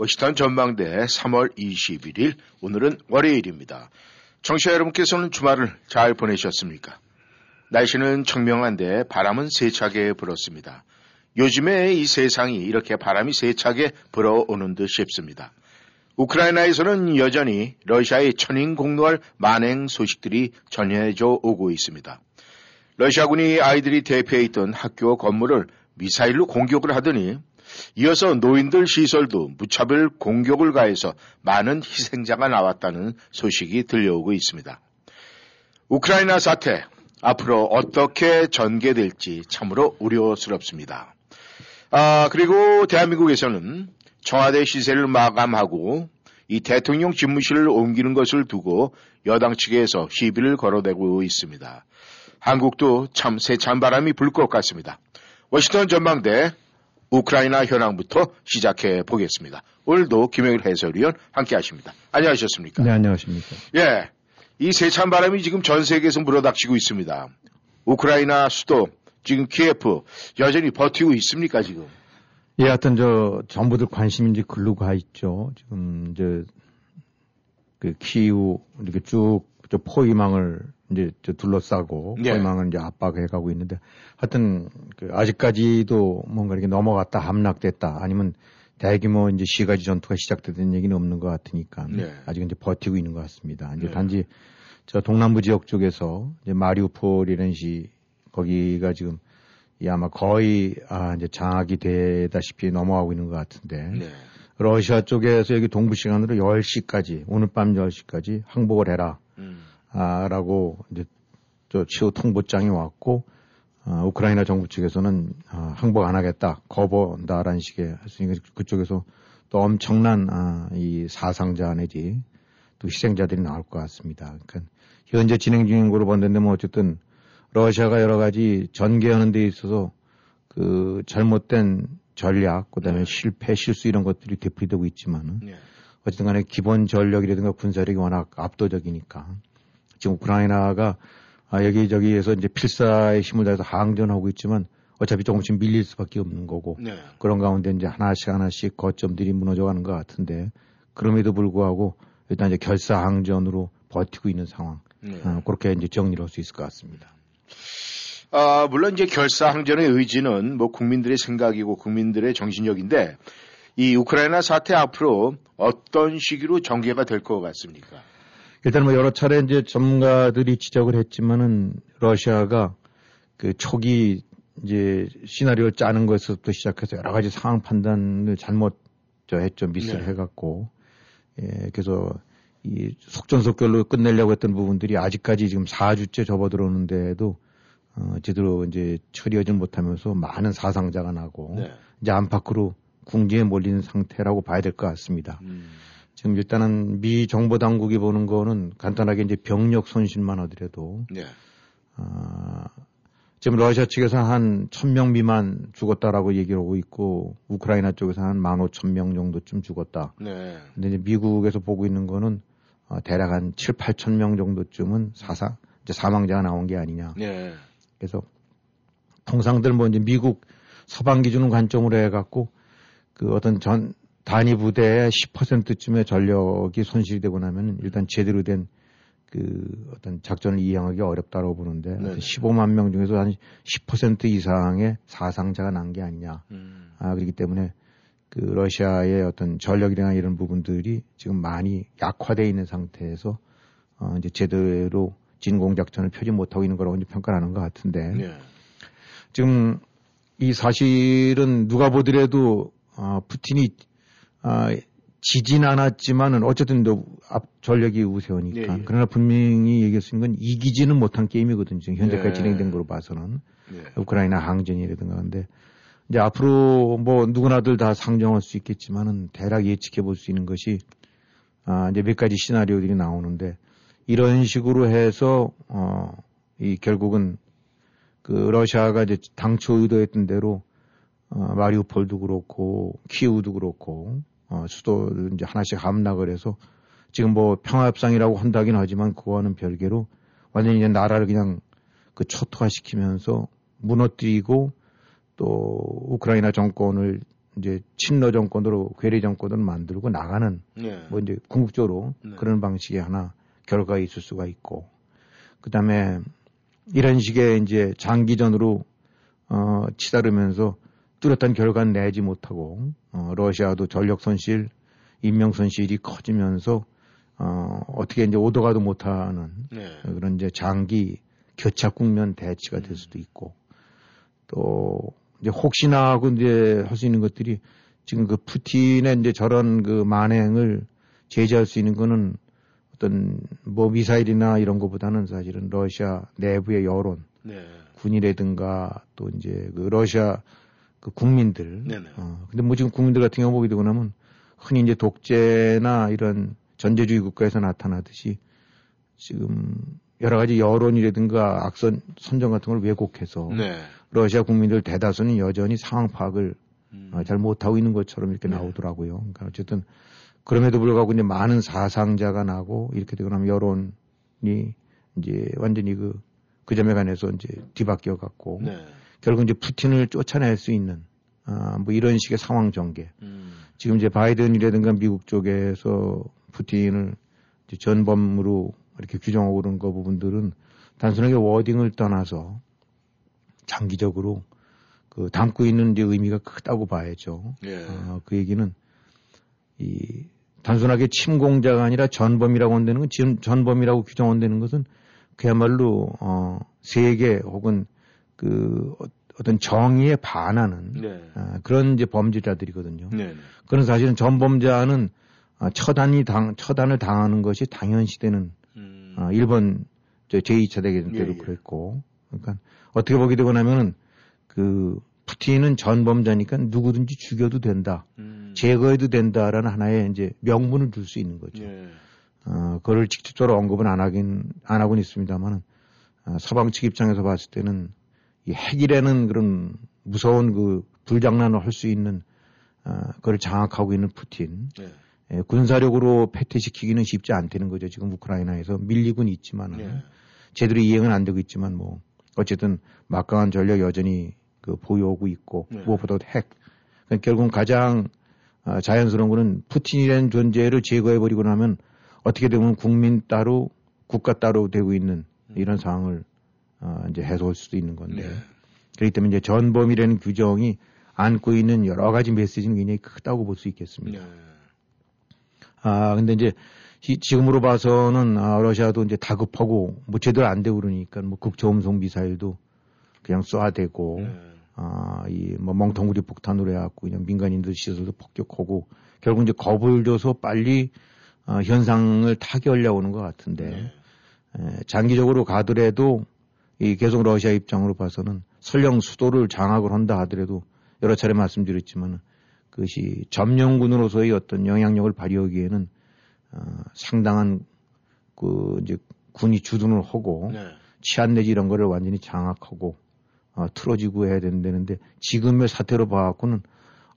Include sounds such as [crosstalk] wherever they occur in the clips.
워싱턴 전망대 3월 21일 오늘은 월요일입니다. 청취자 여러분께서는 주말을 잘 보내셨습니까? 날씨는 청명한데 바람은 세차게 불었습니다. 요즘에 이 세상이 이렇게 바람이 세차게 불어오는 듯 싶습니다. 우크라이나에서는 여전히 러시아의 천인 공노할 만행 소식들이 전해져 오고 있습니다. 러시아군이 아이들이 대피해 있던 학교 건물을 미사일로 공격을 하더니 이어서 노인들 시설도 무차별 공격을 가해서 많은 희생자가 나왔다는 소식이 들려오고 있습니다. 우크라이나 사태 앞으로 어떻게 전개될지 참으로 우려스럽습니다. 아, 그리고 대한민국에서는 청와대 시세를 마감하고 이 대통령 집무실을 옮기는 것을 두고 여당 측에서 시비를 걸어대고 있습니다. 한국도 참 세찬 바람이 불 것 같습니다. 워싱턴 전망대 우크라이나 현황부터 시작해 보겠습니다. 오늘도 김영일 해설위원 함께 하십니다. 안녕하셨습니까? 네, 안녕하십니까. 예. 이 세찬 바람이 지금 전 세계에서 불어닥치고 있습니다. 우크라이나 수도 지금 키예프 여전히 버티고 있습니까 지금? 예, 하여튼 저 정부들 관심이 이제 글로 가 있죠. 지금 이제 그 키우 이렇게 쭉저 포위망을 이제 저 둘러싸고 네. 포위망을 이제 압박해 가고 있는데 하여튼 그 아직까지도 뭔가 이렇게 넘어갔다 함락됐다 아니면 대규모 이제 시가지 전투가 시작되는 얘기는 없는 것 같으니까 네. 아직 이제 버티고 있는 것 같습니다. 이제 네. 단지 저 동남부 지역 쪽에서 이제 마리우폴이라는 시 거기가 지금 이 아마 거의 아 이제 장악이 되다시피 넘어가고 있는 것 같은데 네. 러시아 쪽에서 여기 동부 시간으로 10시까지 오늘 밤 10시까지 항복을 해라 음. 아라고 이제 저 치오 통보장이 왔고 아, 우크라이나 정부 측에서는 아, 항복 안 하겠다 거부한다라는 식의 했으니까 그쪽에서 또 엄청난 아, 이 사상자 내지 또 희생자들이 나올 것 같습니다. 그러니까 현재 진행 중인 거로 봤는데 뭐 어쨌든 러시아가 여러 가지 전개하는 데 있어서 그 잘못된 전략, 그다음에 네. 실패, 실수 이런 것들이 되풀이되고 있지만은 네. 어쨌든 간에 기본 전력이라든가 군사력이 워낙 압도적이니까 지금 우크라이나가 아, 여기저기에서 이제 필사의 힘을 다해서 항전하고 있지만 어차피 조금씩 밀릴 수밖에 없는 거고 네. 그런 가운데 이제 하나씩 하나씩 거점들이 무너져 가는 것 같은데 그럼에도 불구하고 일단 이제 결사항전으로 버티고 있는 상황 네. 어, 그렇게 이제 정리를 할 수 있을 것 같습니다. 아, 물론 이제 결사항전의 의지는 뭐 국민들의 생각이고 국민들의 정신력인데 이 우크라이나 사태 앞으로 어떤 시기로 전개가 될 것 같습니까? 일단 뭐 여러 차례 이제 전문가들이 지적을 했지만은 러시아가 그 초기 이제 시나리오를 짜는 것에서부터 시작해서 여러 가지 상황 판단을 잘못 저 했죠 미스를 네. 해갖고 예 그래서 이 속전속결로 끝내려고 했던 부분들이 아직까지 지금 4주째 접어들어오는데도 어 제대로 이제 처리하지 못하면서 많은 사상자가 나고 네. 이제 안팎으로 궁지에 몰리는 상태라고 봐야 될 것 같습니다. 음. 지금 일단은 미 정보 당국이 보는 거는 간단하게 이제 병력 손실만 하더라도 네. 아, 지금 러시아 측에서 한 1000명 미만 죽었다라고 얘기를 하고 있고 우크라이나 쪽에서 한 15,000명 정도쯤 죽었다. 네. 근데 이제 미국에서 보고 있는 거는 어, 대략 한 7, 8천 명 정도쯤은 사사 이제 사망자가 나온 게 아니냐. 네. 그래서 통상들 뭐 이제 미국 서방 기준을 관점으로 해 갖고 그 어떤 전 단위 부대의 10%쯤의 전력이 손실이 되고 나면 일단 제대로 된 그 어떤 작전을 이행하기 어렵다고 보는데 네네. 15만 명 중에서 한 10% 이상의 사상자가 난 게 아니냐. 음. 아, 그렇기 때문에 그 러시아의 어떤 전력이나 이런 부분들이 지금 많이 약화되어 있는 상태에서 어, 이제 제대로 진공 작전을 펴지 못하고 있는 거라고 이제 평가를 하는 것 같은데 네. 지금 이 사실은 누가 보더라도 어, 푸틴이 아, 지진 않았지만은 어쨌든 또앞 전력이 우세하니까 예, 예. 그러나 분명히 얘기할 수 있는 건 이기지는 못한 게임이거든요. 지금 현재까지 네. 진행된 거로 봐서는 네. 우크라이나 항전이라든가 근데 이제 앞으로 뭐 누구나들 다 상정할 수 있겠지만은 대략 예측해 볼 수 있는 것이 아 이제 몇 가지 시나리오들이 나오는데 이런 식으로 해서 어이 결국은 그 러시아가 이제 당초 의도했던 대로 어 마리우폴도 그렇고 키우도 그렇고 어 수도 이제 하나씩 함락을 해서 지금 뭐 평화협상이라고 한다긴 하지만 그거와는 별개로 완전히 이제 나라를 그냥 그 초토화시키면서 무너뜨리고 또 우크라이나 정권을 이제 친러 정권으로 괴뢰 정권으로 만들고 나가는 네. 뭐 이제 궁극적으로 네. 그런 방식의 하나 결과가 있을 수가 있고 그다음에 이런 식의 이제 장기전으로 어 치다르면서 뚜렷한 결과는 내지 못하고 어 러시아도 전력 손실, 인명 손실이 커지면서 어 어떻게 이제 오도가도 못하는 네. 그런 이제 장기 교착 국면 대치가 될 수도 있고 또 이제 혹시나 하고 이제 할 수 있는 것들이 지금 그 푸틴의 이제 저런 그 만행을 제재할 수 있는 거는 어떤 뭐 미사일이나 이런 것보다는 사실은 러시아 내부의 여론, 네. 군이라든가 또 이제 그 러시아 그 국민들. 네네. 어, 근데 뭐 지금 국민들 같은 경우 보게 되고 나면 흔히 이제 독재나 이런 전제주의 국가에서 나타나듯이 지금 여러 가지 여론이라든가 악선 선정 같은 걸 왜곡해서 네. 러시아 국민들 대다수는 여전히 상황 파악을 음. 어, 잘 못하고 있는 것처럼 이렇게 네. 나오더라고요. 그러니까 어쨌든 그럼에도 불구하고 이제 많은 사상자가 나고 이렇게 되고 나면 여론이 이제 완전히 그, 그 점에 관해서 이제 뒤바뀌어 갖고 네. 결국 이제 푸틴을 쫓아낼 수 있는 아, 뭐 이런 식의 상황 전개. 음. 지금 이제 바이든이라든가 미국 쪽에서 푸틴을 전범으로 이렇게 규정하고 그런 거 부분들은 단순하게 워딩을 떠나서 장기적으로 그 담고 있는 이제 의미가 크다고 봐야죠. 예. 어, 그 얘기는 이 단순하게 침공자가 아니라 전범이라고 한다는 건 지금 전범이라고 규정한다는 것은 그야말로 어 세계 혹은 그 어- 어떤 정의에 반하는 네. 아, 그런 이제 범죄자들이거든요. 네. 네. 그런 사실은 전범자는 아, 처단이 당 처단을 당하는 것이 당연시되는 음. 아, 일본 저 제2차 대전 때도 예, 예. 그랬고 그러니까 어떻게 보게 되고 나면은 그 푸틴은 전범자니까 누구든지 죽여도 된다. 음. 제거해도 된다라는 하나의 이제 명분을 줄 수 있는 거죠. 예. 어, 그걸 직접적으로 언급은 안 하긴, 안 하고는 있습니다만은, 어, 서방 측 입장에서 봤을 때는 이 핵이라는 그런 무서운 그 불장난을 할 수 있는, 어, 그걸 장악하고 있는 푸틴, 네. 예, 군사력으로 패퇴시키기는 쉽지 않다는 거죠. 지금 우크라이나에서 밀리고는 있지만은, 네. 제대로 이행은 안 되고 있지만 뭐, 어쨌든 막강한 전력 여전히 그 보유하고 있고, 네. 무엇보다도 핵. 그러니까 결국 가장 아, 자연스러운 거는 푸틴이라는 존재를 제거해 버리고 나면 어떻게 되면 국민 따로 국가 따로 되고 있는 이런 상황을 아, 이제 해소할 수도 있는 건데 네. 그렇기 때문에 이제 전범이라는 규정이 안고 있는 여러 가지 메시지는 굉장히 크다고 볼 수 있겠습니다. 네. 아 근데 이제 시- 지금으로 봐서는 아, 러시아도 이제 다급하고 뭐 제대로 안 되고 그러니까 뭐 극초음속 미사일도 그냥 쏴대고 네. 아, 이, 뭐, 멍텅구리 폭탄으로 해갖고 그냥 민간인들 시설도 폭격하고 결국 이제 겁을 줘서 빨리 어, 현상을 타개하려고 하는 것 같은데 네. 에, 장기적으로 가더라도 이 계속 러시아 입장으로 봐서는 설령 수도를 장악을 한다 하더라도 여러 차례 말씀드렸지만 그것이 점령군으로서의 어떤 영향력을 발휘하기에는 어, 상당한 그 이제 군이 주둔을 하고 네. 치안 내지 이런 거를 완전히 장악하고 어, 틀어지고 해야 된다는데 지금의 사태로 봐갖고는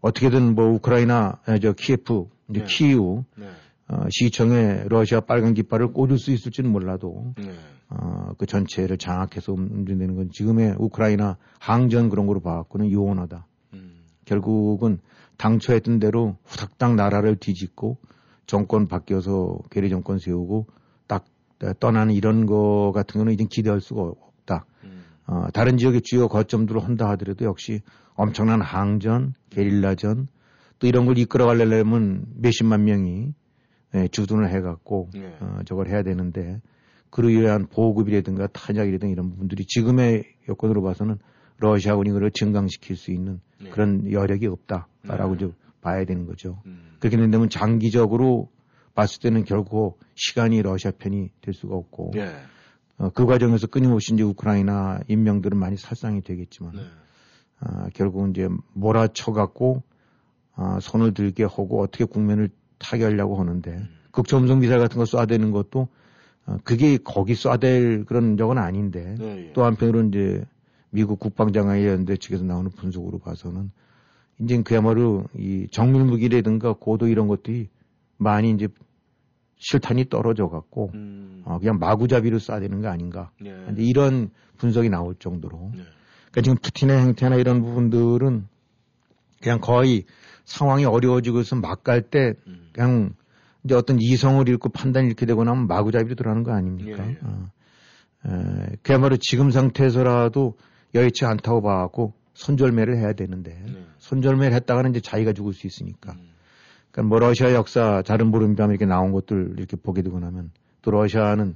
어떻게든 뭐 우크라이나 아, 저 키예프 이제 네. 키이우 네. 어, 시청에 러시아 빨간 깃발을 꽂을 수 있을지는 몰라도 네. 어, 그 전체를 장악해서 움직이는 건 지금의 우크라이나 항전 그런 거로 봐갖고는 요원하다. 음. 결국은 당초 했던 대로 후닥닥 나라를 뒤집고 정권 바뀌어서 괴뢰 정권 세우고 딱 떠나는 이런 거 같은 거는 이제 기대할 수가 없다. 음. 어, 다른 지역의 주요 거점들을 한다 하더라도 역시 엄청난 항전, 게릴라전 또 이런 걸 이끌어가려면 몇십만 명이 예, 주둔을 해갖고 네. 어, 저걸 해야 되는데 그로 인한 보급이라든가 탄약이라든가 이런 부분들이 지금의 여건으로 봐서는 러시아군이 그걸 증강시킬 수 있는 네. 그런 여력이 없다라고 네. 봐야 되는 거죠. 음. 그렇게 된다면 장기적으로 봤을 때는 결코 시간이 러시아 편이 될 수가 없고 네. 어, 그 과정에서 끊임없이 이제 우크라이나 인명들은 많이 살상이 되겠지만 네. 아, 결국은 이제 몰아쳐갖고 아, 손을 들게 하고 어떻게 국면을 타결하려고 하는데 극초음속 미사일 같은 거 쏴대는 것도 어, 그게 거기 쏴댈 그런 적은 아닌데 네, 예. 또 한편으로 이제 미국 국방장관의 연대 측에서 나오는 분석으로 봐서는 이제 그야말로 이 정밀 무기라든가 고도 이런 것들이 많이 이제 실탄이 떨어져 갖고 음. 어, 그냥 마구잡이로 쏴대는 거 아닌가 예. 이런 분석이 나올 정도로 네. 그러니까 지금 푸틴의 행태나 이런 부분들은 그냥 거의 상황이 어려워지고 있으면 막갈때 음. 그냥 이제 어떤 이성을 잃고 판단이 이렇게 되고 나면 마구잡이로 들어가는 거 아닙니까? 예, 예. 어. 에, 그야말로 지금 상태에서라도 여의치 않다고 봐갖고 손절매를 해야 되는데 네. 손절매를 했다가는 이제 자기가 죽을 수 있으니까. 음. 그러니까 뭐 러시아 역사 자른 보름밤 이렇게 나온 것들 이렇게 보게 되고 나면 또 러시아는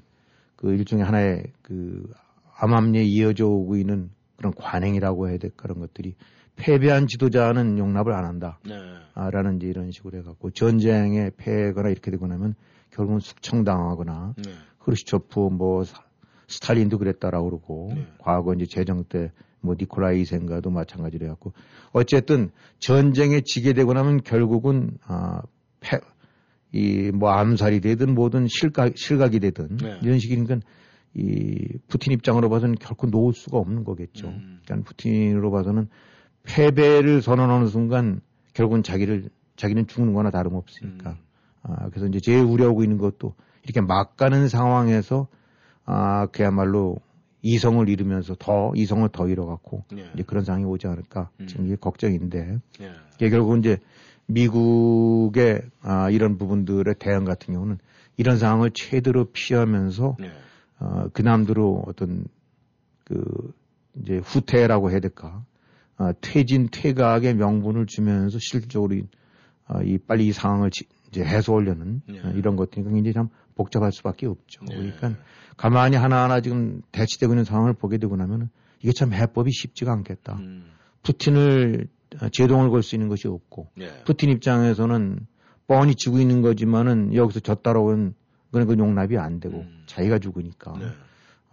그 일종의 하나의 그 암암리에 이어져 오고 있는 그런 관행이라고 해야 될까 그런 것들이 패배한 지도자는 용납을 안 한다. 네. 아, 라는 이제 이런 식으로 해갖고 전쟁에 패거나 이렇게 되고 나면 결국은 숙청당하거나 네. 크루시초프 뭐 사- 스탈린도 그랬다라고 그러고 네. 과거 이제 제정 때 뭐 니콜라이 2센가도 마찬가지로 해갖고 어쨌든 전쟁에 지게 되고 나면 결국은 아, 패, 이 뭐 암살이 되든 뭐든 실각, 실각이 되든 네. 이런 식이니까 이 푸틴 입장으로 봐서는 결코 놓을 수가 없는 거겠죠. 음. 그러니까 푸틴으로 봐서는 패배를 선언하는 순간 결국은 자기를 자기는 죽는 거나 다름없으니까. 음. 아, 그래서 이제 제일 우려하고 있는 것도 이렇게 막 가는 상황에서 아, 그야말로 이성을 잃으면서 더 이성을 더 잃어갖고 네. 이제 그런 상황이 오지 않을까 음. 지금 이게 걱정인데 네. 이게 결국은 이제 미국의 아, 이런 부분들의 대응 같은 경우는 이런 상황을 최대로 피하면서 네. 어, 그 남대로 어떤 그 이제 후퇴라고 해야 될까 아, 퇴진 퇴각의 명분을 주면서 실질적으로 이, 아, 이 빨리 이 상황을 지- 이제 해소하려는 네. 어, 이런 것들이 굉장히 참 복잡할 수밖에 없죠. 네. 그러니까 가만히 하나하나 지금 대치되고 있는 상황을 보게 되고 나면은 이게 참 해법이 쉽지가 않겠다. 음. 푸틴을 어, 제동을 걸 수 있는 것이 없고 네. 푸틴 입장에서는 뻔히 지고 있는 거지만은 여기서 졌다라고는 그건 그 용납이 안 되고 음. 자기가 죽으니까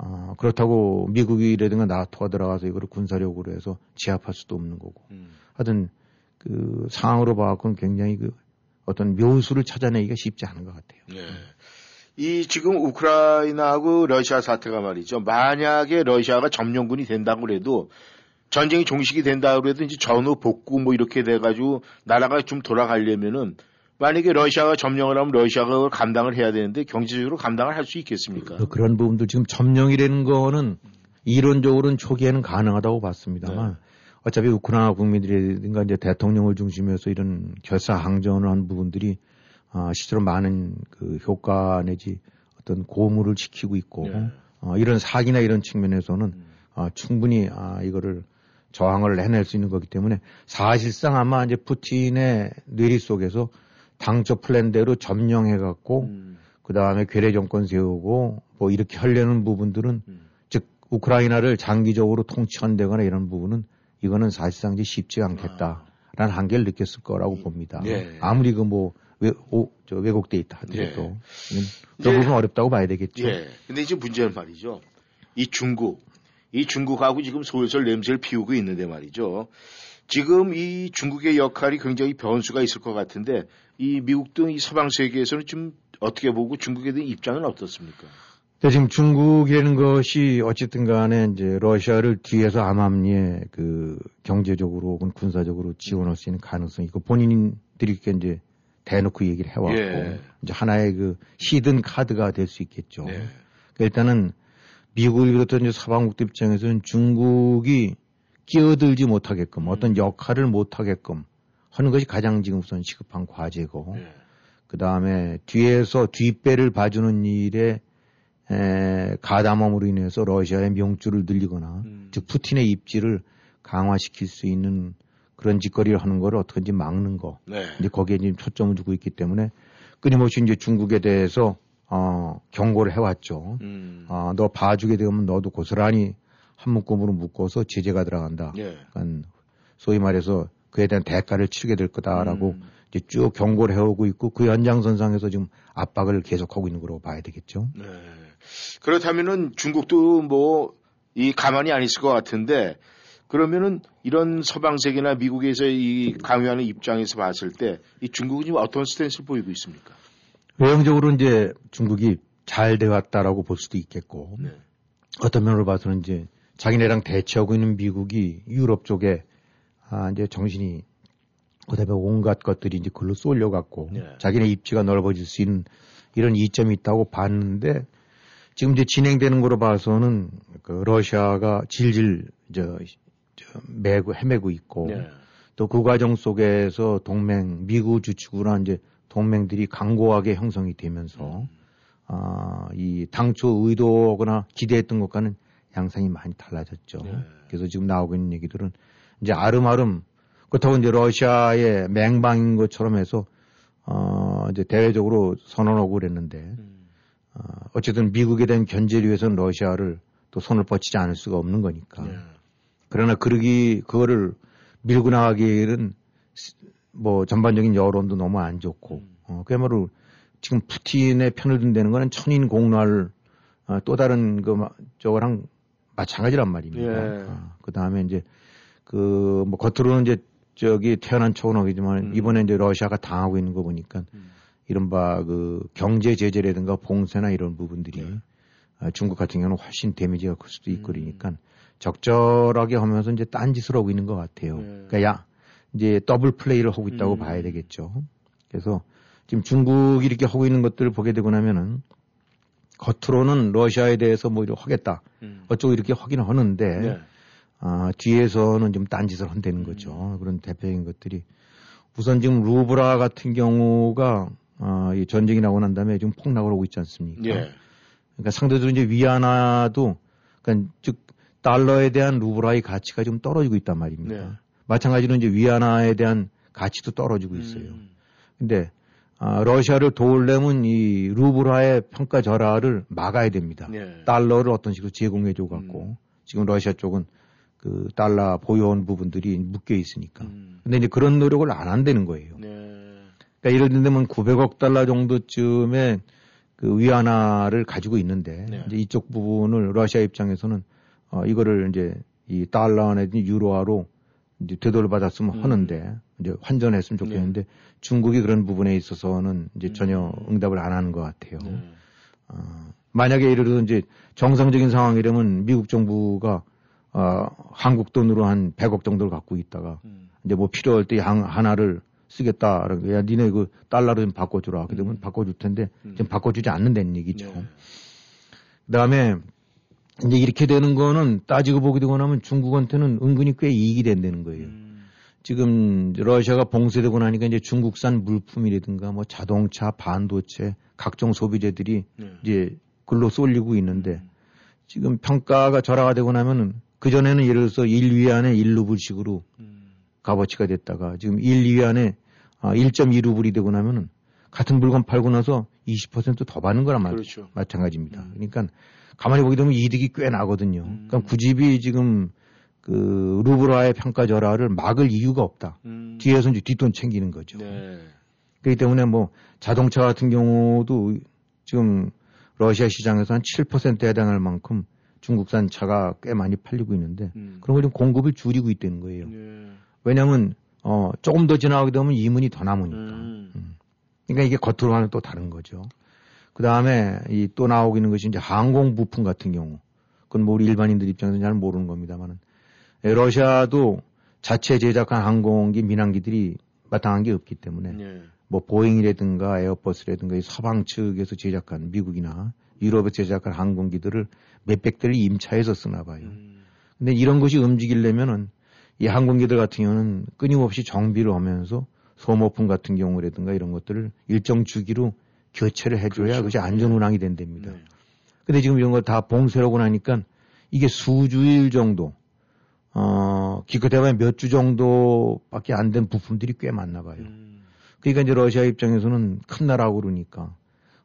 네. 아, 그렇다고 미국이라든가 나토가 들어가서 이거를 군사력으로 해서 제압할 수도 없는 거고 음. 하여튼 그 상황으로 봐갖고는 굉장히 그 어떤 묘수를 찾아내기가 쉽지 않은 것 같아요. 네. 이 지금 우크라이나하고 러시아 사태가 말이죠. 만약에 러시아가 점령군이 된다고 그래도 전쟁이 종식이 된다고 그래도 이제 전후 복구 뭐 이렇게 돼가지고 나라가 좀 돌아가려면은 만약에 러시아가 점령을 하면 러시아가 그걸 감당을 해야 되는데 경제적으로 감당을 할 수 있겠습니까? 그 그런 부분들 지금 점령이라는 거는 이론적으로는 초기에는 가능하다고 봤습니다만 네. 어차피 우크라이나 국민들이든가 이제 대통령을 중심해서 이런 결사 항전을 한 부분들이 아, 실제로 많은 그 효과 내지 어떤 고무를 지키고 있고 네. 어, 이런 사기나 이런 측면에서는 음. 아, 충분히 아, 이거를 저항을 해낼 수 있는 거기 때문에 사실상 아마 이제 푸틴의 뇌리 속에서 당초 플랜대로 점령해 갖고 음. 그 다음에 괴뢰 정권 세우고 뭐 이렇게 하려는 부분들은 음. 즉 우크라이나를 장기적으로 통치한다거나 이런 부분은 이거는 사실상 이제 쉽지 않겠다라는 한계를 느꼈을 거라고 봅니다. 네. 아무리 그뭐 왜곡 데이터 하더라도 네. 이건 그 부분 어렵다고 봐야 되겠죠. 예. 근데 이제 문제는 말이죠. 이 중국, 이 중국하고 지금 솔솔 냄새를 피우고 있는데 말이죠. 지금 이 중국의 역할이 굉장히 변수가 있을 것 같은데 이 미국 등 이 서방 세계에서는 좀 어떻게 보고 중국에 대한 입장은 어떻습니까? 근데 지금 중국이라는 것이 어쨌든 간에 이제 러시아를 뒤에서 암암리에 그 경제적으로 혹은 군사적으로 지원할 수 있는 가능성이 있고 본인들이 이렇게 이제 대놓고 얘기를 해왔고 예. 이제 하나의 그 히든 카드가 될 수 있겠죠. 네. 그러니까 일단은 미국을 비롯한 이제 서방국들 입장에서는 중국이 끼어들지 못하게끔 어떤 역할을 못하게끔 하는 것이 가장 지금 우선 시급한 과제고 예. 그 다음에 뒤에서 뒷배를 봐주는 일에 에, 가담함으로 인해서 러시아의 명줄을 늘리거나 음. 즉 푸틴의 입지를 강화시킬 수 있는 그런 짓거리를 하는 걸 어떻게든지 막는 거 네. 이제 거기에 지금 초점을 두고 있기 때문에 끊임없이 이제 중국에 대해서 어, 경고를 해왔죠. 음. 어, 너 봐주게 되면 너도 고스란히 한 묶음으로 묶어서 제재가 들어간다. 예. 그러니까 소위 말해서 그에 대한 대가를 치르게 될 거다라고 음. 이제 쭉 경고를 해오고 있고 그 연장선상에서 지금 압박을 계속하고 있는 거라고 봐야 되겠죠. 네. 그렇다면은 중국도 뭐 이 가만히 안 있을 것 같은데 그러면은 이런 서방 세계나 미국에서 이 강요하는 입장에서 봤을 때 이 중국은 지금 어떤 스탠스를 보이고 있습니까? 외형적으로 이제 중국이 잘 되었다라고 볼 수도 있겠고 네. 어떤 면으로 봐서는 이제 자기네랑 대치하고 있는 미국이 유럽 쪽에 아 이제 정신이 그다음에 온갖 것들이 이제 글로 쏠려 갖고 네. 자기네 입지가 넓어질 수 있는 이런 이점이 있다고 봤는데 지금 이제 진행되는 거로 봐서는 그 러시아가 질질 저, 저 매고 헤매고 있고 네. 또그 과정 속에서 동맹 미국 주축으로 한 이제 동맹들이 강고하게 형성이 되면서 아, 이 당초 의도거나 기대했던 것과는 양상이 많이 달라졌죠. 네. 그래서 지금 나오고 있는 얘기들은 이제 아름아름 그렇다고 이제 러시아의 맹방인 것처럼 해서 어, 이제 대외적으로 선언하고 그랬는데 음. 어, 어쨌든 미국에 대한 견제를 위해서는 러시아를 또 손을 뻗치지 않을 수가 없는 거니까. 네. 그러나 그러기 그거를 밀고 나가기에는 뭐 전반적인 여론도 너무 안 좋고 음. 어, 그야말로 지금 푸틴의 편을 든다는 거는 천인 공날 어, 또 다른 그 마- 저거랑 마찬가지란 말입니다. 예. 그 다음에 이제 그 뭐 겉으로는 이제 저기 태어난 초원하기지만 음. 이번에 이제 러시아가 당하고 있는 거 보니까 음. 이른바 그 경제 제재라든가 봉쇄나 이런 부분들이 네. 아, 중국 같은 경우는 훨씬 데미지가 클 수도 있고 음. 그러니까 적절하게 하면서 이제 딴 짓을 하고 있는 것 같아요. 네. 그러니까 야 이제 더블 플레이를 하고 있다고 음. 봐야 되겠죠. 그래서 지금 중국이 이렇게 하고 있는 것들을 보게 되고 나면은 겉으로는 러시아에 대해서 뭐 이렇게 하겠다. 음. 어쩌고 이렇게 하긴 하는데 네. 아, 뒤에서는 좀 딴짓을 한다는 거죠. 그런 대표적인 것들이. 우선 지금 루브라 같은 경우가 아, 이 전쟁이 나고 난 다음에 지금 폭락을 하고 있지 않습니까? 예. 그러니까 상대적으로 이제 위안화도 그러니까 즉 달러에 대한 루브라의 가치가 좀 떨어지고 있단 말입니다. 네. 마찬가지로 이제 위안화에 대한 가치도 떨어지고 있어요. 음. 근데 아, 러시아를 도우려면 이 루브라의 평가 절하를 막아야 됩니다. 네. 달러를 어떤 식으로 제공해 줘 갖고 음. 지금 러시아 쪽은 그 달러 보유한 부분들이 묶여 있으니까. 음. 근데 이제 그런 노력을 안 한다는 거예요. 네. 그러니까 예를 들면 900억 달러 정도쯤의 그 위안화를 가지고 있는데 네. 이제 이쪽 부분을 러시아 입장에서는 어 이거를 이제 이 달러 내지 유로화로 이제 되돌려 받았으면 음. 하는데 이제 환전했으면 좋겠는데 중국이 그런 부분에 있어서는 이제 전혀 응답을 안 하는 것 같아요. 네. 어, 만약에 예를 들어 이제 정상적인 상황이라면 미국 정부가 어, 한국 돈으로 한 100억 정도를 갖고 있다가 음. 이제 뭐 필요할 때 양 하나를 쓰겠다. 그러니까 야, 니네 그 달러로 좀 바꿔주라. 그러면 바꿔줄 텐데 지금 바꿔주지 않는다는 얘기죠. 네. 그 다음에 이제 이렇게 되는 거는 따지고 보게 되고 나면 중국한테는 은근히 꽤 이익이 된다는 거예요. 음. 지금 러시아가 봉쇄되고 나니까 이제 중국산 물품이라든가 뭐 자동차, 반도체, 각종 소비재들이 네. 이제 글로 쏠리고 있는데 지금 평가가 절하가 되고 나면은 그전에는 예를 들어서 1위안에 1루블씩으로 음. 값어치가 됐다가 지금 1, 2위안에 아, 1.2루블이 되고 나면은 같은 물건 팔고 나서 20%더 받는 거랑 마, 그렇죠. 마찬가지입니다. 그러니까 가만히 보게 되면 이득이 꽤 나거든요. 음. 그러니까 구집이 지금 그 루브라의 평가 절하를 막을 이유가 없다. 음. 뒤에서 이제 뒷돈 챙기는 거죠. 네. 그렇기 때문에 뭐 자동차 같은 경우도 지금 러시아 시장에서 한 7%에 해당할 만큼 중국산 차가 꽤 많이 팔리고 있는데 음. 그런 걸 좀 공급을 줄이고 있다는 거예요. 네. 왜냐하면 어 조금 더 지나가게 되면 이문이 더 남으니까. 음. 그러니까 이게 겉으로 하는 또 다른 거죠. 그 다음에 이 또 나오고 있는 것이 이제 항공 부품 같은 경우. 그건 뭐 우리 일반인들 입장에서는 잘 모르는 겁니다만은 예, 러시아도 자체 제작한 항공기 민항기들이 마땅한 게 없기 때문에 네. 뭐 보잉이라든가 에어버스라든가 이 서방 측에서 제작한 미국이나 유럽에서 제작한 항공기들을 몇백 대를 임차해서 쓰나 봐요. 음. 근데 이런 것이 움직이려면은 이 항공기들 같은 경우는 끊임없이 정비를 하면서 소모품 같은 경우라든가 이런 것들을 일정 주기로 교체를 해줘야 그렇죠. 그것이 안전 운항이 된답니다. 네. 근데 지금 이런 거다 봉쇄하고 나니까 이게 수주일 정도, 어, 기껏해봐야 몇 주 정도밖에 안 된 부품들이 꽤 많나 봐요. 음. 그러니까 이제 러시아 입장에서는 큰 나라고 그러니까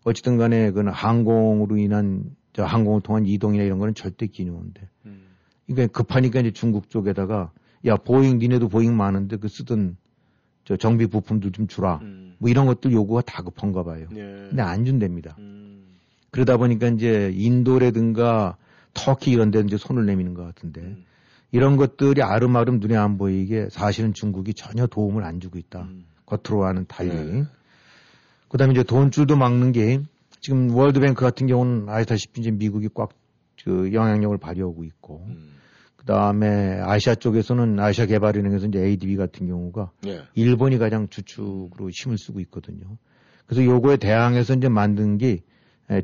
어쨌든 간에 그 항공으로 인한 저 항공을 통한 이동이나 이런 거는 절대 개념인데 음. 그러니까 급하니까 이제 중국 쪽에다가 야 보잉 니네도 보잉 많은데 그 쓰던 저 정비 부품들 좀 주라 음. 뭐 이런 것들 요구가 다 급한가 봐요. 네. 근데 안 준답니다. 음. 그러다 보니까 이제 인도라든가 터키 이런 데 이제 손을 내미는 것 같은데 음. 이런 것들이 아름아름 눈에 안 보이게 사실은 중국이 전혀 도움을 안 주고 있다. 음. 겉으로와는 달리. 네. 그다음에 이제 돈줄도 막는 게 지금 월드뱅크 같은 경우는 아시다시피 이제 미국이 꽉 그 영향력을 발휘하고 있고 음. 그다음에 아시아 쪽에서는 아시아 개발은행에서 이제 ADB 같은 경우가 네. 일본이 가장 주축으로 힘을 쓰고 있거든요. 그래서 요거에 대항해서 이제 만든 게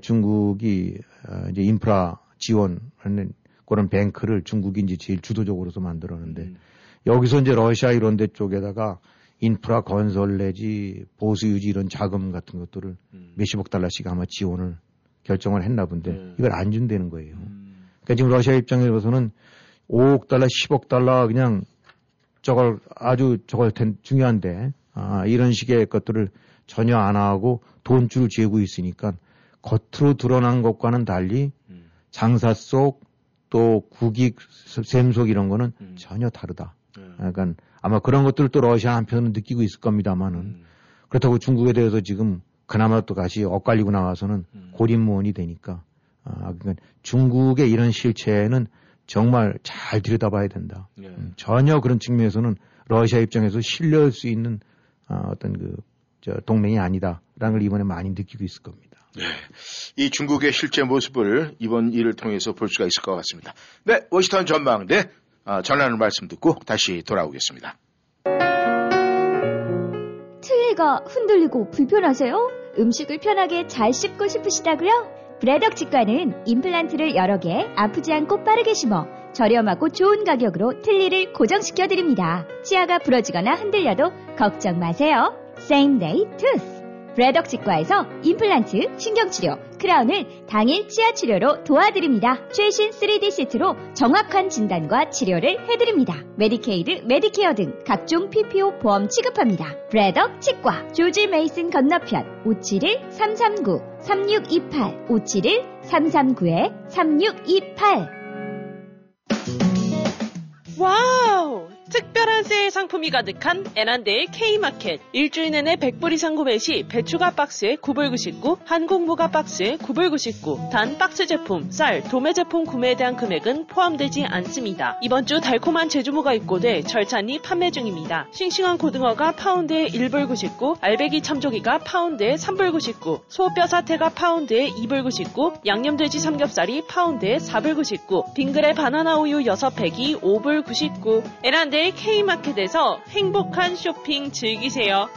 중국이 어, 이제 인프라 지원하는 그런 뱅크를 이제 제일 주도적으로서 만들었는데 음. 여기서 이제 러시아 이런 데 쪽에다가 인프라 건설 내지 보수 유지 이런 자금 같은 것들을 음. 몇십억 달러씩 아마 지원을 결정을 했나 본데 네. 이걸 안 준다는 거예요. 음. 그러니까 지금 러시아 입장에서는 5억 달러, 10억 달러 그냥 저걸 아주 저걸 텐, 중요한데 아, 이런 식의 것들을 전혀 안 하고 돈줄을 쥐고 있으니까 겉으로 드러난 것과는 달리 음. 장사 속 또 국익 샘속 이런 거는 음. 전혀 다르다. 네. 그러니까 아마 그런 것들을 또 러시아 한편은 느끼고 있을 겁니다만은 음. 그렇다고 중국에 대해서 지금 그나마 또 다시 엇갈리고 나와서는 음. 고립무원이 되니까 아, 그러니까 중국의 이런 실체는 정말 잘 들여다봐야 된다. 예. 음, 전혀 그런 측면에서는 러시아 입장에서 신뢰할 수 있는 아, 어떤 그 저 동맹이 아니다라는 걸 이번에 많이 느끼고 있을 겁니다. 네. 이 중국의 실제 모습을 이번 일을 통해서 볼 수가 있을 것 같습니다. 네, 워싱턴 전망대 어, 전하는 말씀 듣고 다시 돌아오겠습니다. 트위가 흔들리고 불편하세요? 음식을 편하게 잘 씹고 싶으시다고요? 브레덕 치과는 임플란트를 여러 개 아프지 않고 빠르게 심어 저렴하고 좋은 가격으로 틀니를 고정시켜 드립니다. 치아가 부러지거나 흔들려도 걱정 마세요. Same Day Tooth. 브래덕 치과에서 임플란트, 신경치료, 크라운을 당일 치아 치료로 도와드립니다. 최신 3D CT로 정확한 진단과 치료를 해드립니다. 메디케이드, 메디케어 등 각종 PPO 보험 취급합니다. 브래덕 치과, 조지 메이슨 건너편 571-339-3628 571-339-3628 와우! 특별한 세일 상품이 가득한 애난데일 K마켓. 일주일 내내 100불 이상 구매 시 배추가 박스에 9불 99, 한국무가 박스에 9불 99. 단 박스 제품, 쌀, 도매 제품 구매에 대한 금액은 포함되지 않습니다. 이번 주 달콤한 제주무가 입고돼 절찬리 판매 중입니다. 싱싱한 고등어가 파운드에 1불 99, 알배기 참조기가 파운드에 3불 99, 소뼈 사태가 파운드에 2불 99, 양념돼지 삼겹살이 파운드에 4불 99, 빙그레 바나나 우유 6팩이 5불 99. 에란데 K마켓에서 행복한 쇼핑 즐기세요.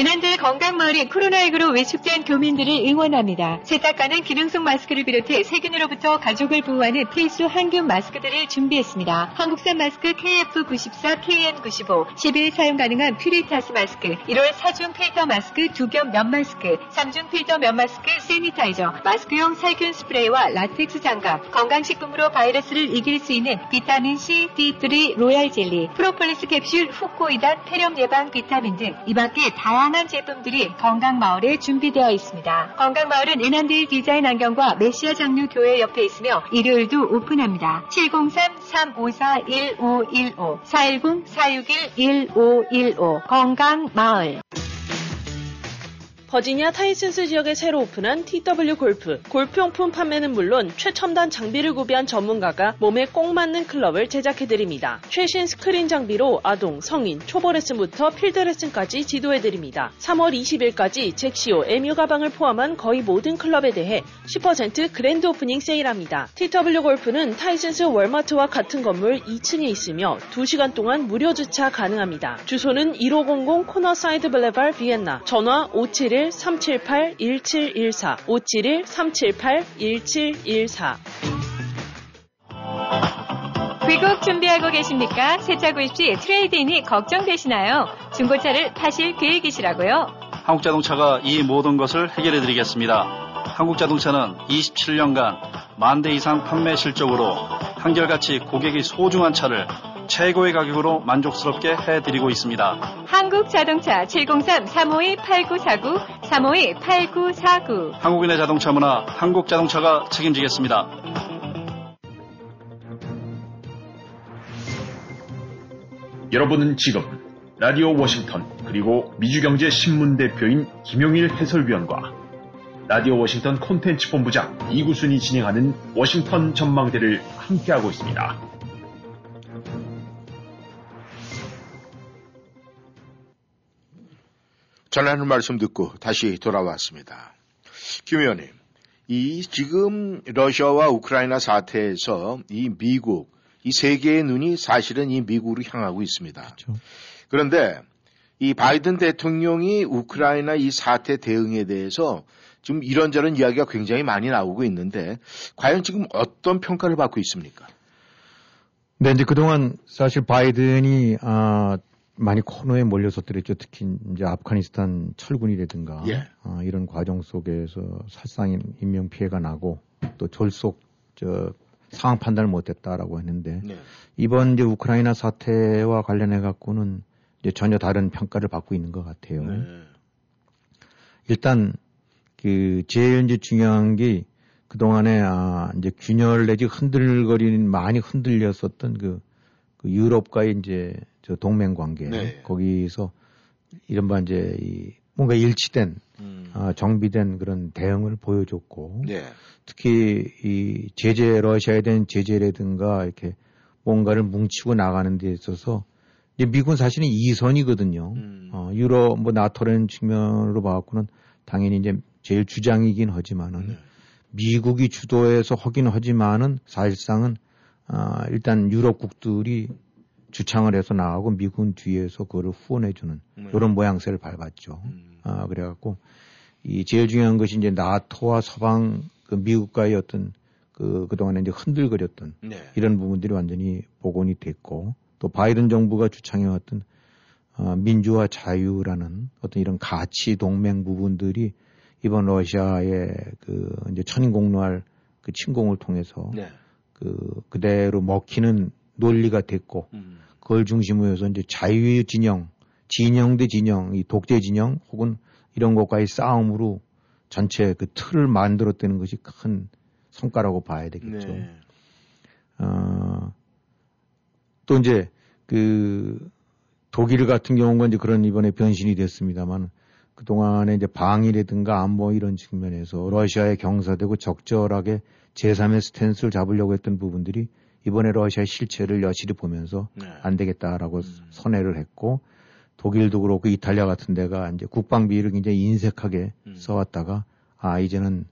애난데일 건강마을이 코로나19로 위축된 교민들을 응원합니다. 세탁가는 기능성 마스크를 비롯해 세균으로부터 가족을 보호하는 필수 항균 마스크들을 준비했습니다. 한국산 마스크 KF94, KN95, 10일 사용 가능한 퓨리타스 마스크, 1월 4중 필터 마스크, 2겹 면 마스크, 3중 필터 면 마스크, sanitizer, 마스크용 살균 스프레이와 라텍스 장갑, 건강식품으로 바이러스를 이길 수 있는 비타민C, D3 로얄 젤리, 프로폴리스 캡슐, 후코이단, 폐렴 예방 비타민 등 이 밖에 다양한 다양한 제품들이 건강마을에 준비되어 있습니다. 건강마을은 애난데일 디자인 안경과 메시아 장로 교회 옆에 있으며 일요일도 오픈합니다. 703-354-1515 410-461-1515 건강마을 버지니아 타이슨스 지역에 새로 오픈한 TW 골프. 골프용품 판매는 물론 최첨단 장비를 구비한 전문가가 몸에 꼭 맞는 클럽을 제작해드립니다. 최신 스크린 장비로 아동, 성인, 초보 레슨부터 필드 레슨까지 지도해드립니다. 3월 20일까지 젝시오, MU 가방을 포함한 거의 모든 클럽에 대해 10% grand opening 세일합니다. TW 골프는 타이슨스 월마트와 같은 건물 2층에 있으며 2시간 동안 무료 주차 가능합니다. 주소는 1500 Cornerside Boulevard 비엔나, 전화 571 571-378-1714 571-378-1714 귀국 준비하고 계십니까? 세차 구입 시 트레이드인이 걱정되시나요? 중고차를 파실 계획이시라고요? 한국자동차가 이 모든 것을 해결해 드리겠습니다. 한국자동차는 27년간 만 대 이상 판매 실적으로 한결같이 고객이 소중한 차를 최고의 가격으로 만족스럽게 해드리고 있습니다. 한국자동차 703-352-8949, 352-8949. 한국인의 자동차 문화, 한국자동차가 책임지겠습니다. 여러분은 지금 라디오 워싱턴 그리고 미주경제 신문 대표인 김용일 해설위원과 라디오 워싱턴 콘텐츠 본부장 이구순이 진행하는 워싱턴 전망대를 함께하고 있습니다. 전하는 말씀 듣고 다시 돌아왔습니다. 김 의원님, 이 지금 러시아와 우크라이나 사태에서 이 미국, 이 세계의 눈이 사실은 이 미국으로 향하고 있습니다. 그렇죠. 그런데 이 바이든 대통령이 우크라이나 이 사태 대응에 대해서 지금 이런저런 이야기가 굉장히 많이 나오고 있는데 과연 지금 어떤 평가를 받고 있습니까? 네, 이제 그동안 사실 바이든이 아 많이 코너에 몰려서더랬죠. 특히 이제 아프가니스탄 철군이라든가 예. 아, 이런 과정 속에서 살상 인명 피해가 나고 또 졸속 저 상황 판단을 못했다라고 했는데 네. 이번 이제 우크라이나 사태와 관련해 갖고는 이제 전혀 다른 평가를 받고 있는 것 같아요. 네. 일단 그 제일 이제 중요한 게 그동안에 아 이제 균열 내지 흔들거리는 많이 흔들렸었던 그, 그 유럽과의 이제 저 동맹 관계 네. 거기서 이른바 이제 이 뭔가 일치된 음. 아, 정비된 그런 대응을 보여줬고 네. 특히 이 제재 러시아에 대한 제재라든가 이렇게 뭔가를 뭉치고 나가는 데 있어서 이제 미국은 사실은 이선이거든요. 음. 어, 유럽 뭐 나토라는 측면으로 봐갖고는 당연히 이제 제일 주장이긴 하지만은 네. 미국이 주도해서 하긴 하지만은 사실상은 아, 일단 유럽 국들이 주창을 해서 나가고 미국은 뒤에서 그거를 후원해주는 네. 이런 모양새를 밟았죠. 음. 아, 그래갖고 이 제일 중요한 것이 이제 나토와 서방 그 미국과의 어떤 그 그동안에 이제 흔들거렸던 네. 이런 부분들이 완전히 복원이 됐고 또 바이든 정부가 주창해왔던 어, 민주화 자유라는 어떤 이런 가치 동맹 부분들이 이번 러시아의 그 이제 천인공노할 그 침공을 통해서 네. 그 그대로 먹히는 논리가 됐고 음. 그걸 중심으로 해서 이제 자유의 진영, 진영 대 진영, 이 독재 진영 혹은 이런 것과의 싸움으로 전체 그 틀을 만들었다는 것이 큰 성과라고 봐야 되겠죠. 네. 어, 또 이제 그 독일 같은 경우는 이제 그런 이번에 변신이 됐습니다만 그동안에 이제 방위라든가 안보 이런 측면에서 러시아에 경사되고 적절하게 제3의 스탠스를 잡으려고 했던 부분들이 이번에 러시아의 실체를 여실히 보면서 네. 안 되겠다라고 음. 선회를 했고 독일도 그렇고 이탈리아 같은 데가 이제 국방비를 굉장히 인색하게 음. 써왔다가 아 이제는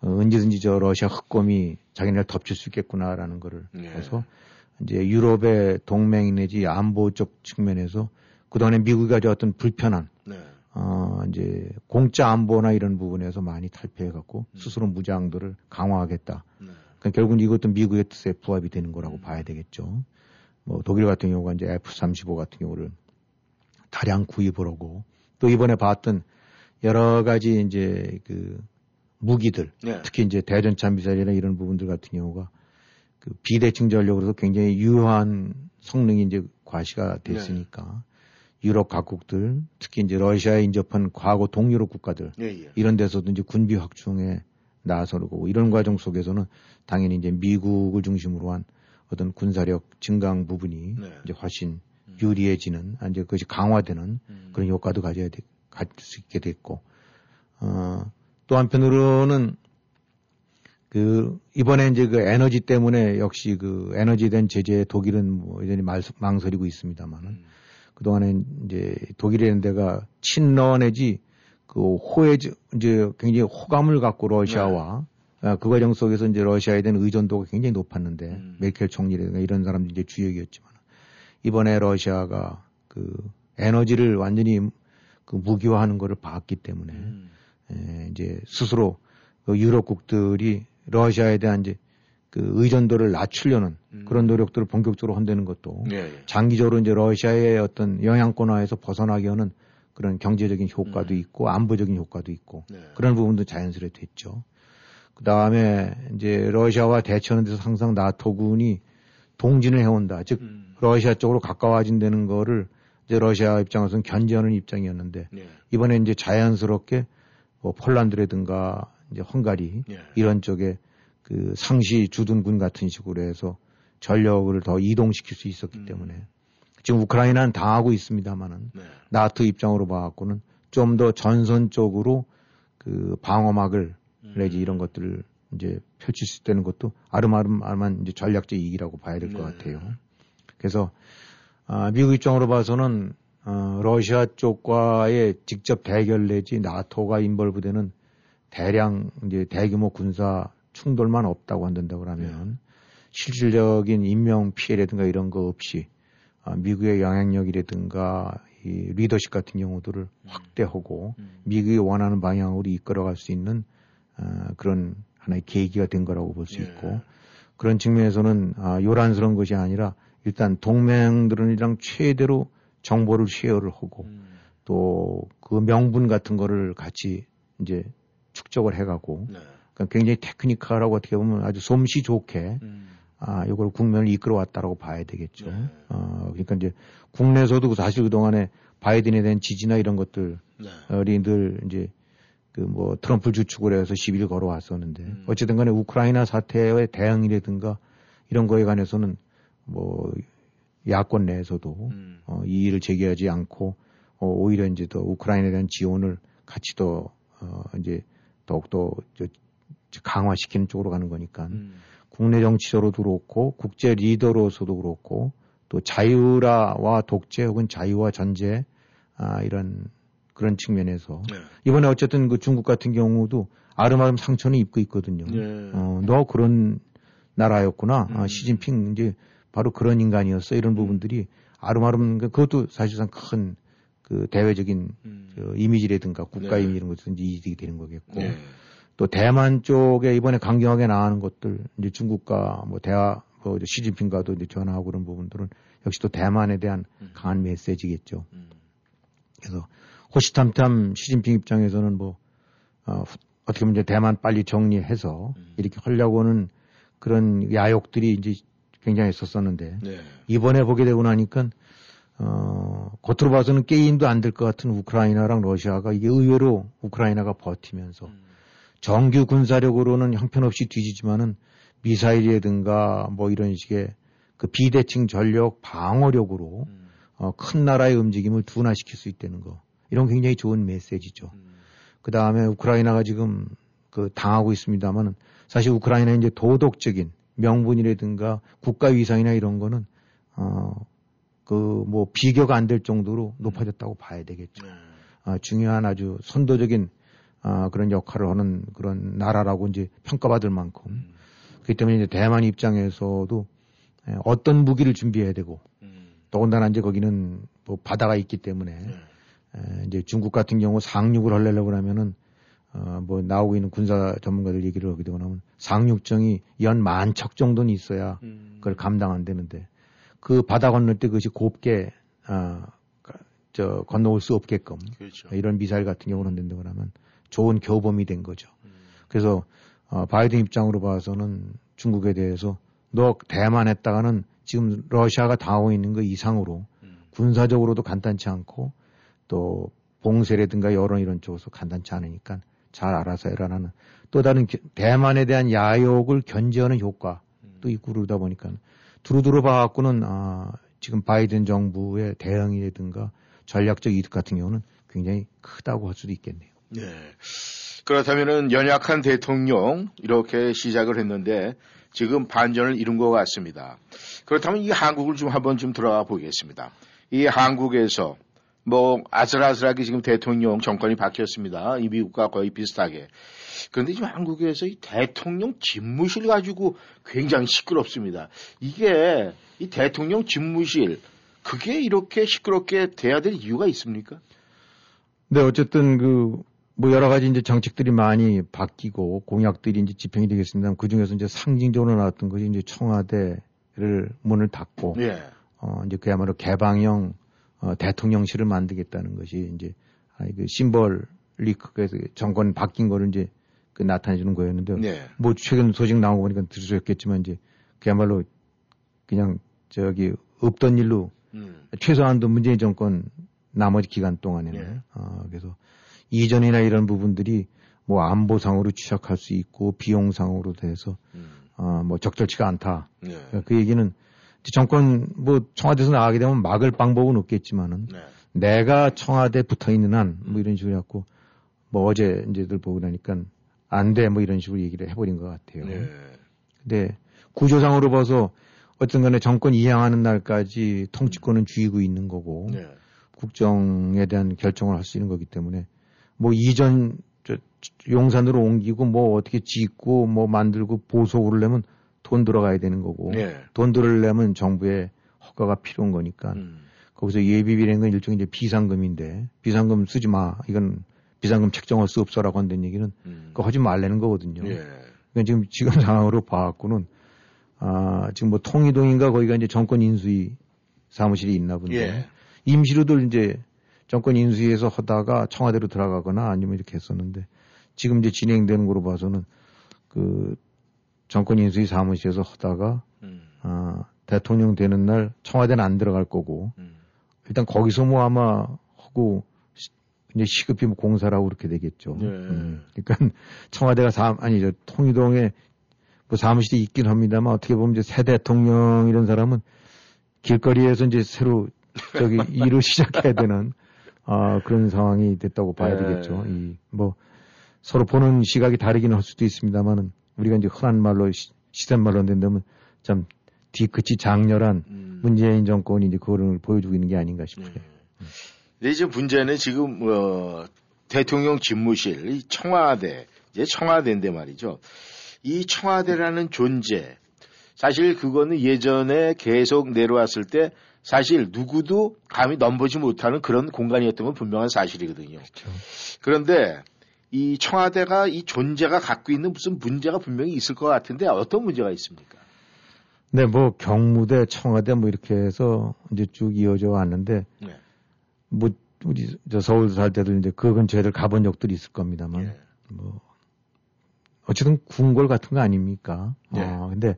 어, 언제든지 저 러시아 흑검이 자기네를 덮칠 수 있겠구나라는 거를 네. 해서 이제 유럽의 동맹 내지 안보적 측면에서 그동안에 미국이 가져왔던 불편한 네. 어 이제 공짜 안보나 이런 부분에서 많이 탈피해 갖고 음. 스스로 무장들을 강화하겠다. 네. 그러니까 결국은 이것도 미국의 뜻에 부합이 되는 거라고 음. 봐야 되겠죠. 뭐 독일 같은 경우가 이제 F-35 같은 경우를 다량 구입을 하고 또 이번에 봤던 여러 가지 이제 그 무기들 네. 특히 이제 대전차 미사일이나 이런 부분들 같은 경우가 그 비대칭 전력으로서 굉장히 유효한 성능이 이제 과시가 됐으니까 유럽 각국들 특히 이제 러시아에 인접한 과거 동유럽 국가들 예, 예. 이런 데서도 이제 군비 확충에 나서고 이런 과정 속에서는 당연히 이제 미국을 중심으로 한 어떤 군사력 증강 부분이 네. 이제 훨씬 유리해지는 아, 이제 그것이 강화되는 음. 그런 효과도 가져야 돼, 가질 수 있게 됐고 어, 또 한편으로는 그 이번에 이제 그 에너지 때문에 역시 그 에너지에 대한 제재 독일은 뭐 여전히 말, 망설이고 있습니다만은 음. 그동안에 이제 독일이라는 데가 친러 내지 그 호의 이제 굉장히 호감을 갖고 러시아와 아, 그 과정 속에서 이제 러시아에 대한 의존도가 굉장히 높았는데 음. 메켈 총리라든가 이런 사람들이 이제 주역이었지만 이번에 러시아가 그 에너지를 완전히 그 무기화하는 거를 봤기 때문에 음. 에, 이제 스스로 그 유럽국들이 러시아에 대한 이제 그 의존도를 낮추려는 음. 그런 노력들을 본격적으로 한다는 것도 예, 예. 장기적으로 이제 러시아의 어떤 영향권화에서 벗어나게 하는 그런 경제적인 효과도 음. 있고 안보적인 효과도 있고 네. 그런 부분도 자연스레 됐죠. 그 다음에 이제 러시아와 대처하는 데서 항상 나토군이 동진을 해온다. 즉 음. 러시아 쪽으로 가까워진다는 거를 이제 러시아 입장에서는 견제하는 입장이었는데 예. 이번에 이제 자연스럽게 뭐 폴란드라든가 이제 헝가리 예. 이런 쪽에 그 상시 주둔군 같은 식으로 해서 전력을 더 이동시킬 수 있었기 음. 때문에 지금 우크라이나는 당하고 있습니다만은 네. 나토 입장으로 봐갖고는 좀 더 전선 쪽으로 그 방어막을 음. 내지 이런 것들을 이제 펼칠 수 있다는 것도 아름아름한 이제 전략적 이익이라고 봐야 될것 네. 같아요. 그래서 아, 미국 입장으로 봐서는 어, 러시아 쪽과의 직접 대결 내지 나토가 인벌부되는 대량 이제 대규모 군사 충돌만 없다고 한다고 그러면 네. 실질적인 인명 피해라든가 이런 거 없이 아, 미국의 영향력이라든가 이 리더십 같은 경우들을 음. 확대하고 음. 미국이 원하는 방향으로 이끌어갈 수 있는 어, 그런 하나의 계기가 된 거라고 볼수 예. 있고 예. 그런 측면에서는 아, 요란스러운 것이 아니라 일단 동맹들이랑 최대로 정보를 쉐어를 하고 음. 또그 명분 같은 거를 같이 이제 축적을 해가고 네. 그러니까 굉장히 테크니컬하고 어떻게 보면 아주 솜씨 좋게 음. 아, 이걸 국면을 이끌어 왔다라고 봐야 되겠죠. 네. 어, 그러니까 이제 국내에서도 사실 그동안에 바이든에 대한 지지나 이런 것들이 네. 늘 이제 그 뭐 트럼프를 주축을 해서 시비를 걸어왔었는데 음. 어쨌든 간에 우크라이나 사태의 대응이라든가 이런 거에 관해서는 뭐 야권 내에서도 음. 어, 이의를 제기하지 않고 어, 오히려 이제 더 우크라이나에 대한 지원을 같이 더 어, 이제 더욱더 저, 강화시키는 쪽으로 가는 거니까 음. 국내 정치적으로도 그렇고 국제 리더로서도 그렇고 또 자유라와 독재 혹은 자유와 전제 아, 이런 그런 측면에서 네. 이번에 어쨌든 그 중국 같은 경우도 아름아름 상처는 입고 있거든요. 네. 어, 너 그런 나라였구나. 아, 음. 아, 시진핑 이제 바로 그런 인간이었어. 이런 부분들이 아름아름 그, 그것도 사실상 큰 그 대외적인 음. 저 이미지라든가 국가 네. 이미지 이런 것도 이제 이득이 되는 거겠고 네. 또 대만 쪽에 이번에 강경하게 나가는 것들 이제 중국과 뭐 대화 뭐 시진핑과도 이제 전화하고 그런 부분들은 역시 또 대만에 대한 음. 강한 메시지겠죠. 음. 그래서 호시탐탐 시진핑 입장에서는 뭐 어, 어떻게 보면 이제 대만 빨리 정리해서 음. 이렇게 하려고 하는 그런 야욕들이 이제 굉장히 있었었는데 네. 이번에 보게 되고 나니까 어, 겉으로 봐서는 게임도 안 될 것 같은 우크라이나랑 러시아가 이게 의외로 우크라이나가 버티면서 음. 정규 군사력으로는 형편없이 뒤지지만은 미사일이라든가 뭐 이런 식의 그 비대칭 전력 방어력으로 음. 어, 큰 나라의 움직임을 둔화시킬 수 있다는 거. 이런 굉장히 좋은 메시지죠. 음. 그 다음에 우크라이나가 지금 그 당하고 있습니다만은 사실 우크라이나 이제 도덕적인 명분이라든가 국가 위상이나 이런 거는 어, 그 뭐 비교가 안 될 정도로 높아졌다고 봐야 되겠죠. 네. 어, 중요한 아주 선도적인 어, 그런 역할을 하는 그런 나라라고 이제 평가받을 만큼 음. 그렇기 때문에 이제 대만 입장에서도 예, 어떤 무기를 준비해야 되고 음. 더군다나 이제 거기는 뭐 바다가 있기 때문에 네. 에, 이제 중국 같은 경우 상륙을 하려고 그러면은 어, 뭐 나오고 있는 군사 전문가들 얘기를 하게 되고 나면 상륙정이 연 만 척 정도는 있어야 음. 그걸 감당 안 되는데 그 바다 건널 때 그것이 곱게 어, 저 건너올 수 없게끔 그렇죠. 이런 미사일 같은 경우는 된다고 하면 좋은 교범이 된 거죠. 음. 그래서 어, 바이든 입장으로 봐서는 중국에 대해서 너 대만 했다가는 지금 러시아가 당하고 있는 거 이상으로 음. 군사적으로도 간단치 않고 또 봉쇄라든가 여론 이런 쪽에서 간단치 않으니까 잘 알아서 해라라는 또 다른 대만에 대한 야욕을 견제하는 효과도 음. 있고 그러다 보니까 두루두루 봐갖고는 아, 지금 바이든 정부의 대응이라든가 전략적 이득 같은 경우는 굉장히 크다고 할 수도 있겠네요. 네. 그렇다면은 연약한 대통령 이렇게 시작을 했는데 지금 반전을 이룬 것 같습니다. 그렇다면 이 한국을 좀 한번 좀 들어가 보겠습니다. 이 한국에서 뭐 아슬아슬하게 지금 대통령 정권이 바뀌었습니다. 이 미국과 거의 비슷하게. 그런데 지금 한국에서 이 대통령 집무실 가지고 굉장히 시끄럽습니다. 이게 이 대통령 집무실 그게 이렇게 시끄럽게 돼야 될 이유가 있습니까? 네, 어쨌든 그 뭐 여러 가지 이제 정책들이 많이 바뀌고 공약들이 이제 집행이 되겠습니다. 그 중에서 이제 상징적으로 나왔던 것이 이제 청와대를 문을 닫고 예. 어 이제 그야말로 개방형 어, 대통령실을 만들겠다는 것이 이제 아니 그 심벌리 그래서 정권 바뀐 거를 이제 그 나타내 주는 거였는데 네. 뭐 최근 소식 나온 거 보니까 들으셨겠지만 이제 그야말로 그냥 저기 없던 일로 음. 최소한도 문재인 정권 나머지 기간 동안에는 네. 어, 그래서 이전이나 이런 부분들이 뭐 안보상으로 취약할 수 있고 비용상으로 돼서 음. 어, 뭐 적절치가 않다. 네. 그 얘기는 정권 뭐 청와대에서 나가게 되면 막을 방법은 없겠지만은 네. 내가 청와대 붙어 있는 한 뭐 이런 식으로 해갖고 뭐 어제 이제들 보고 나니까 안 돼 뭐 이런 식으로 얘기를 해버린 것 같아요. 네. 근데 구조상으로 봐서 어떤 간에 정권 이양하는 날까지 통치권은 쥐고 있는 거고 네. 국정에 대한 결정을 할 수 있는 거기 때문에 뭐 이전 저 용산으로 옮기고 뭐 어떻게 짓고 뭐 만들고 보소를 내면 돈 들어가야 되는 거고 네. 돈 들으려면 정부의 허가가 필요한 거니까 음. 거기서 예비비라는 건 일종의 이제 비상금인데 비상금 쓰지 마 이건 비상금 책정할 수 없어라고 한다는 얘기는 음. 그거 하지 말라는 거거든요. 예. 그러니까 지금 지금 [laughs] 상황으로 봐갖고는 아 지금 뭐 통이동인가 거기가 이제 정권 인수위 사무실이 있나 본데 예. 임시로들 이제 정권 인수위에서 하다가 청와대로 들어가거나 아니면 이렇게 했었는데 지금 이제 진행되는 거로 봐서는 그 정권 인수위 사무실에서 하다가 음. 아 대통령 되는 날 청와대는 안 들어갈 거고 음. 일단 거기서 뭐 아마 하고 시- 이제 시급히 뭐 공사라고 그렇게 되겠죠. 네. 음, 그러니까 [laughs] 청와대가 사 아니 저 통이동에 뭐 사무실이 있긴 합니다만 어떻게 보면 이제 새 대통령 이런 사람은 길거리에서 이제 새로 저기 [laughs] 일을 시작해야 되는 아 그런 상황이 됐다고 봐야 네. 되겠죠. 이 뭐 서로 보는 시각이 다르기는 할 수도 있습니다만은 우리가 이제 흔한 말로 시, 시된 말로 된다면 참 뒤끝이 장렬한 음. 문재인 정권이 이제 그거를 보여주고 있는 게 아닌가 싶어요. 근데 이제 문제는 지금 어, 대통령 집무실, 이 청와대, 이제 청와대인데 말이죠. 이 청와대라는 존재, 사실 그거는 예전에 계속 내려왔을 때 사실 누구도 감히 넘보지 못하는 그런 공간이었던 건 분명한 사실이거든요. 그렇죠. 그런데 이 청와대가 이 존재가 갖고 있는 무슨 문제가 분명히 있을 것 같은데 어떤 문제가 있습니까? 네, 뭐 경무대, 청와대 뭐 이렇게 해서 이제 쭉 이어져 왔는데 네. 뭐 우리 저 서울 살 때도 이제 그 근처에들 가본 적들이 있을 겁니다만 예. 뭐 어쨌든 궁궐 같은 거 아닙니까? 네. 어, 근데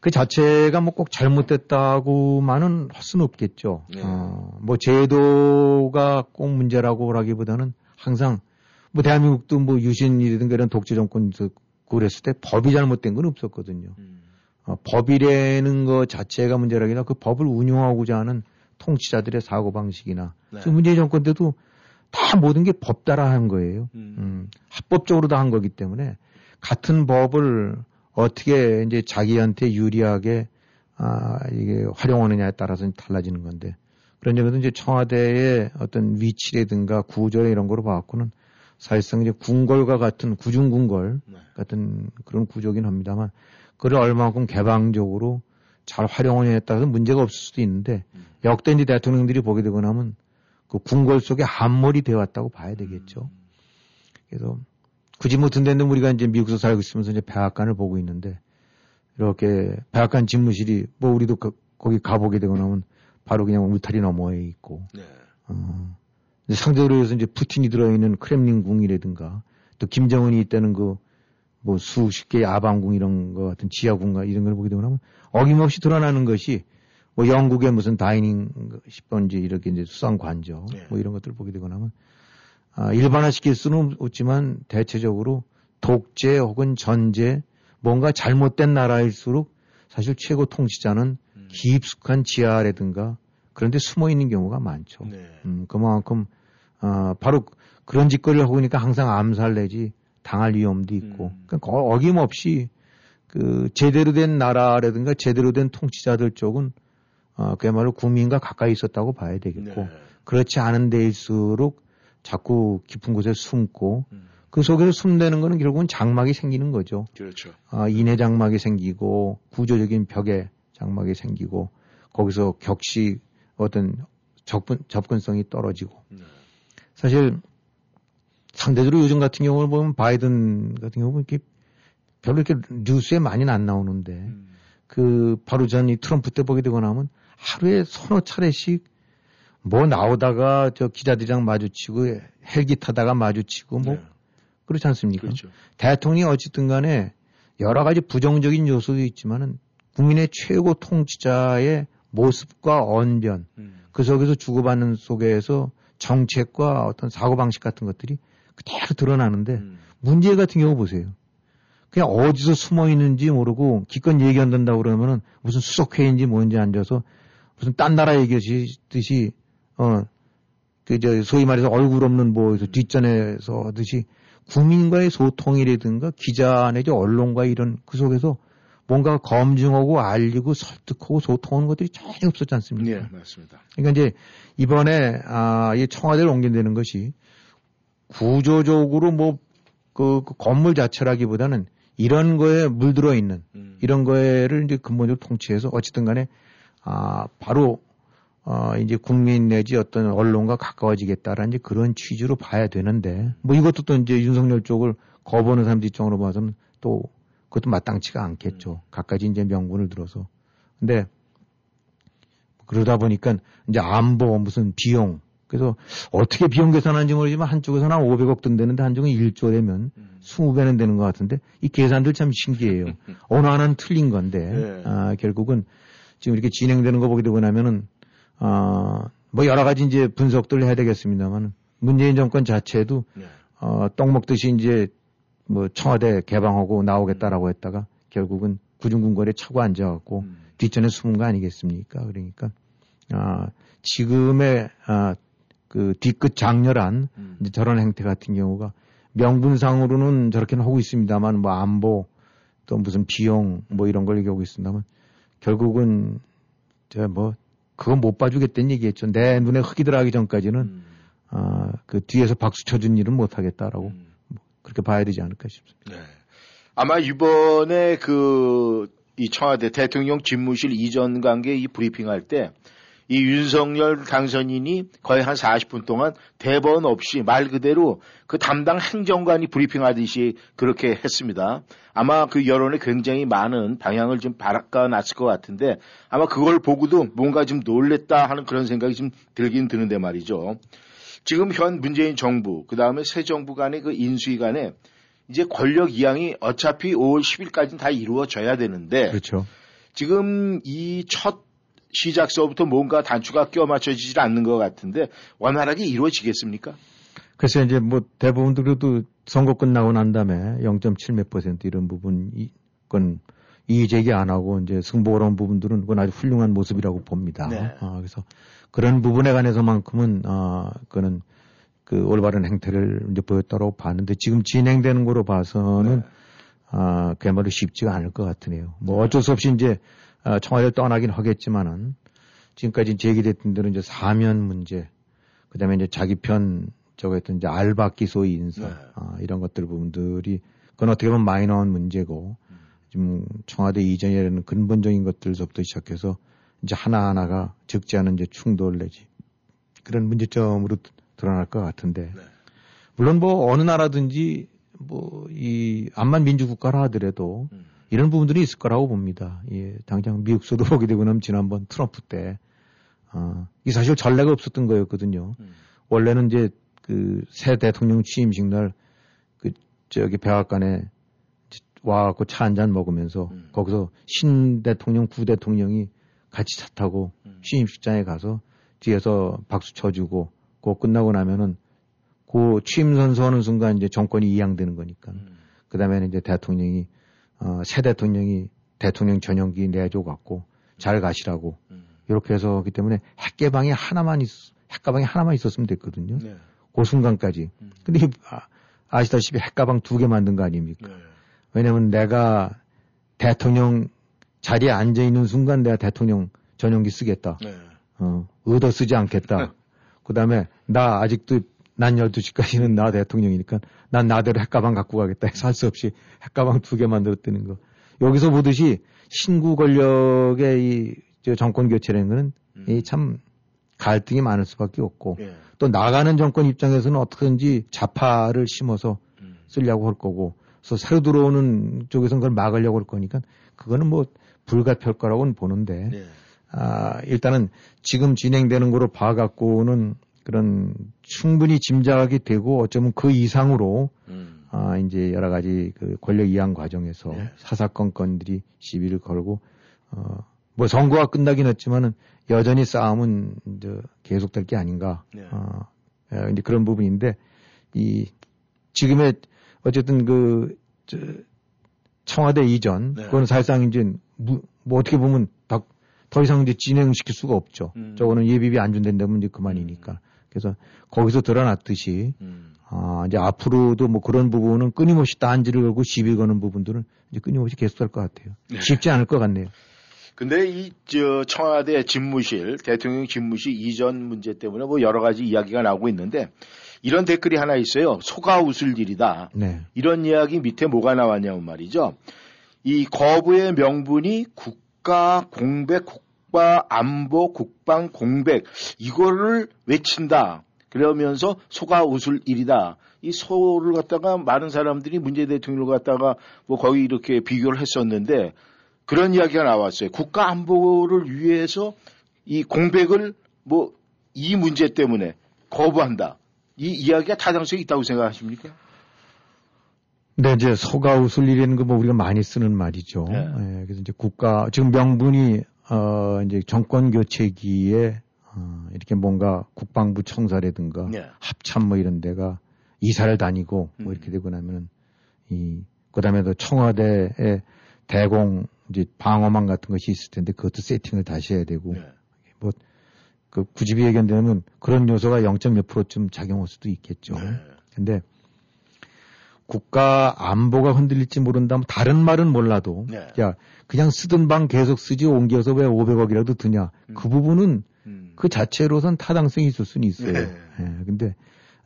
그 자체가 뭐 꼭 잘못됐다고만은 할 수는 없겠죠. 네. 어, 뭐 제도가 꼭 문제라고 하기보다는 항상 뭐 대한민국도 뭐 유신이라든가 이런 독재 정권 그랬을 때 법이 잘못된 건 없었거든요. 음. 어, 법이라는 것 자체가 문제라기나 그 법을 운용하고자 하는 통치자들의 사고 방식이나 네. 지금 문재인 정권 때도 다 모든 게 법 따라 한 거예요. 음. 음, 합법적으로 다 한 거기 때문에 같은 법을 어떻게 이제 자기한테 유리하게 아, 이게 활용하느냐에 따라서 달라지는 건데 그런 점에서 이제 청와대의 어떤 위치라든가 구조나 이런 거로 봐갖고는 사실상 이제 궁궐과 같은 구중궁궐 네. 같은 그런 구조긴 합니다만 그걸 얼마만큼 개방적으로 잘 활용하느냐에 따라서 문제가 없을 수도 있는데 음. 역대 이제 대통령들이 보게 되고 나면 그 궁궐 속에 함몰이 되어 왔다고 봐야 되겠죠. 그래서 굳이 뭐 든데는 우리가 이제 미국에서 살고 있으면서 이제 백악관을 보고 있는데 이렇게 백악관 집무실이 뭐 우리도 그- 거기 가보게 되고 나면 바로 그냥 울타리 너머에 있고 네. 어, 상대적으로 해서 이제 푸틴이 들어있는 크렘린 궁이라든가 또 김정은이 있다는 그 뭐 수십 개의 아방궁 이런 거 같은 지하궁과 이런 걸 보게 되고 나면 어김없이 드러나는 것이 뭐 영국의 무슨 다이닝 10번지 이렇게 이제 수상 관저 네. 뭐 이런 것들을 보게 되고 나면 아, 일반화시킬 수는 없지만 대체적으로 독재 혹은 전제 뭔가 잘못된 나라일수록 사실 최고 통치자는 음. 깊숙한 지하라든가 그런 데 숨어 있는 경우가 많죠. 네. 음, 그만큼 아, 바로 그런 짓거리를 하고 있으니까 항상 암살 내지 당할 위험도 있고 음. 그러니까 거- 어김없이 그 제대로 된 나라라든가 제대로 된 통치자들 쪽은 어, 그야말로 국민과 가까이 있었다고 봐야 되겠고 네. 그렇지 않은 데일수록 자꾸 깊은 곳에 숨고 음. 그 속에서 숨대는 거는 결국은 장막이 생기는 거죠. 그렇죠. 아, 인해 장막이 생기고 구조적인 벽에 장막이 생기고 거기서 격시 어떤 접근, 접근성이 떨어지고 네. 사실 상대적으로 요즘 같은 경우를 보면 바이든 같은 경우는 이렇게 별로 이렇게 뉴스에 많이는 안 나오는데 음. 그 바로 전 이 트럼프 때 보게 되고 나면 하루에 서너 차례씩 뭐 나오다가 저 기자들이랑 마주치고 헬기 타다가 마주치고 뭐 네. 그렇지 않습니까? 그렇죠. 대통령이 어쨌든 간에 여러 가지 부정적인 요소도 있지만은 국민의 최고 통치자의 모습과 언변, 음. 그 속에서 주고받는 속에서 정책과 어떤 사고방식 같은 것들이 그대로 드러나는데 음. 문제 같은 경우 보세요. 그냥 어디서 숨어 있는지 모르고 기껏 얘기 안 된다고 그러면은 무슨 수석회의인지 뭔지 앉아서 무슨 딴 나라 얘기하듯이 어, 그저 소위 말해서 얼굴 없는 뭐 뒷전에서 하듯이 국민과의 소통이라든가 기자 내지 언론과 이런 그 속에서 뭔가 검증하고 알리고 설득하고 소통하는 것들이 전혀 없었지 않습니까? 네, 맞습니다. 그러니까 이제 이번에 아, 이 청와대를 옮긴다는 것이 구조적으로 뭐 그, 그 건물 자체라기보다는 이런 거에 물들어 있는 음. 이런 거를 이제 근본적으로 통치해서 어쨌든 간에 아, 바로 어, 이제 국민 내지 어떤 언론과 가까워지겠다라는 이제 그런 취지로 봐야 되는데 뭐 이것도 또 이제 윤석열 쪽을 거부하는 사람들 입장으로 봐서는 또 그것도 마땅치가 않겠죠. 갖가지 이제 명분을 들어서. 근데 그러다 보니까 이제 안보 무슨 비용 그래서 어떻게 비용 계산하는지 모르지만 한쪽에서는 한 500억 든다는데 한쪽은 1조 되면 20배는 되는 것 같은데 이 계산들 참 신기해요. [laughs] 어느 하나는 틀린 건데 네. 아, 결국은 지금 이렇게 진행되는 거 보게 되고 나면은 아, 뭐 여러 가지 이제 분석들을 해야 되겠습니다만 문재인 정권 자체도 네. 어, 떡 먹듯이 이제 뭐 청와대 개방하고 나오겠다라고 했다가 결국은 구중궁궐에 차고 앉아갖고 음. 뒷전에 숨은 거 아니겠습니까? 그러니까 아, 지금의 아, 그 뒤끝 장렬한 음. 저런 행태 같은 경우가 명분상으로는 저렇게는 하고 있습니다만 뭐 안보 또 무슨 비용 뭐 이런 걸 얘기하고 있습니다만 결국은 저뭐 그건 못 봐주겠다는 얘기했죠. 내 눈에 흙이 들어가기 전까지는 음. 아, 그 뒤에서 박수 쳐준 일은 못 하겠다라고 음. 그렇게 봐야 되지 않을까 싶습니다. 네. 아마 이번에 그, 이 청와대 대통령 집무실 이전 관계 이 브리핑할 때, 이 윤석열 당선인이 거의 한 40분 동안 대본 없이 말 그대로 그 담당 행정관이 브리핑하듯이 그렇게 했습니다. 아마 그 여론에 굉장히 많은 방향을 좀 바꿔놨을 것 같은데 아마 그걸 보고도 뭔가 좀 놀랬다 하는 그런 생각이 좀 들긴 드는데 말이죠. 지금 현 문재인 정부, 그 다음에 새 정부 간의 그 인수위 간에 이제 권력 이양이 어차피 5월 10일까지는 다 이루어져야 되는데 그렇죠. 지금 이 첫 시작서부터 뭔가 단추가 끼워 맞춰지질 않는 것 같은데 원활하게 이루어지겠습니까? 그래서 이제 뭐 대부분 그래도 선거 끝나고 난 다음에 0.7몇 퍼센트 이런 부분 이건 이의 제기 안 하고 이제 승부 그런 부분들은 그건 아주 훌륭한 모습이라고 봅니다. 네. 아, 그래서 그런 부분에 관해서만큼은 아 그거는 그 올바른 행태를 이제 보였다고 봤는데 지금 진행되는 거로 봐서는 네. 아 그야말로 쉽지가 않을 것 같으네요. 뭐 어쩔 수 없이 이제 아, 청와대를 떠나긴 하겠지만은 지금까지 제기됐던 대로 이제 사면 문제, 그 다음에 이제 자기 편 저거 했던 이제 알바 기 소위 인사 네. 아, 이런 것들 부분들이 그건 어떻게 보면 마이너한 문제고 지금 청와대 이전이라는 근본적인 것들서부터 시작해서 이제 하나하나가 적지 않은 이제 충돌 내지 그런 문제점으로 드- 드러날 것 같은데 네. 물론 뭐 어느 나라든지 뭐 이 암만 민주국가라 하더라도 음. 이런 부분들이 있을 거라고 봅니다. 예, 당장 미국서도 보게 되고 나면 지난번 트럼프 때, 어, 이 사실 전례가 없었던 거였거든요. 음. 원래는 이제 그 새 대통령 취임식 날 그 저기 백악관에 와갖고 차 한 잔 먹으면서 음. 거기서 신 대통령, 구 대통령이 같이 차 타고 음. 취임식장에 가서 뒤에서 박수 쳐주고 그거 끝나고 나면은 그 취임 선서하는 순간 이제 정권이 이양되는 거니까. 음. 그 다음에는 이제 대통령이, 어, 새 대통령이 대통령 전용기 내줘 갖고 잘 가시라고. 음. 이렇게 해서 하기 때문에 핵개방이 하나만 있, 핵가방이 하나만 있었으면 됐거든요. 네. 그 순간까지. 음. 근데 이- 아, 시다시피 핵가방 두 개 만든 거 아닙니까? 네. 왜냐면 내가 대통령 자리에 앉아 있는 순간 내가 대통령 전용기 쓰겠다. 네. 어, 얻어 쓰지 않겠다. [laughs] 그 다음에 나 아직도 난 12시까지는 나 대통령이니까 난 나대로 핵가방 갖고 가겠다 해서 할 수 없이 핵가방 두 개 만들었다는 거. 여기서 보듯이 신구 권력의 이, 저 정권 교체라는 거는 음. 이참 갈등이 많을 수밖에 없고 예. 또 나가는 정권 입장에서는 어떻게든지 좌파를 심어서 음. 쓰려고 할 거고 그래서 새로 들어오는 쪽에서는 그걸 막으려고 할 거니까 그거는 뭐 불가피할 거라고는 보는데 네. 아, 일단은 지금 진행되는 거로 봐갖고는 그런 충분히 짐작이 되고 어쩌면 그 이상으로 음. 아, 이제 여러 가지 그 권력 이양 과정에서 네. 사사건 건들이 시비를 걸고 어, 뭐 선거가 끝나긴 했지만은 여전히 싸움은 이제 계속될 게 아닌가. 네. 어, 예, 이제 그런 부분인데 이 지금의 어쨌든 그 저, 청와대 이전 네. 그건 사실상 이제 무, 뭐 어떻게 보면 더, 더 이상 이제 진행시킬 수가 없죠. 음. 저거는 예비비 안 준다면 이제 그만이니까. 그래서 거기서 드러났듯이 음. 아, 이제 앞으로도 뭐 그런 부분은 끊임없이 딴지를 걸고 시비 거는 부분들은 이제 끊임없이 계속할 것 같아요. 네. 쉽지 않을 것 같네요. 근데 이 저 청와대 집무실 대통령 집무실 이전 문제 때문에 뭐 여러 가지 이야기가 나오고 있는데 이런 댓글이 하나 있어요. 소가 웃을 일이다. 네. 이런 이야기 밑에 뭐가 나왔냐면 말이죠. 이 거부의 명분이 국가 공백, 국 가 안보, 국방 공백 이거를 외친다. 그러면서 소가 웃을 일이다. 이 소를 갖다가 많은 사람들이 문재 대통령을 갖다가 뭐 거의 이렇게 비교를 했었는데 그런 이야기가 나왔어요. 국가 안보를 위해서 이 공백을 뭐 이 문제 때문에 거부한다. 이 이야기가 타당성이 있다고 생각하십니까? 근데 이제 소가 웃을 일이라는 거 뭐 우리가 많이 쓰는 말이죠. 네. 예, 그래서 이제 국가 지금 명분이 어 이제 정권 교체기에 어 이렇게 뭔가 국방부 청사라든가 네. 합참 뭐 이런 데가 이사를 다니고 뭐 음. 이렇게 되고 나면은 이 그다음에 또 청와대에 대공 이제 방어망 같은 것이 있을 텐데 그것도 세팅을 다시 해야 되고 네. 그 구집이 예견되면 그런 요소가 0.몇 프로쯤 작용할 수도 있겠죠. 네. 근데 국가 안보가 흔들릴지 모른다면 다른 말은 몰라도 네. 야 그냥 쓰던 방 계속 쓰지 옮겨서 왜 500억이라도 드냐 그 부분은 음. 그 자체로선 타당성이 있을 수는 있어요. 네. 예, 근데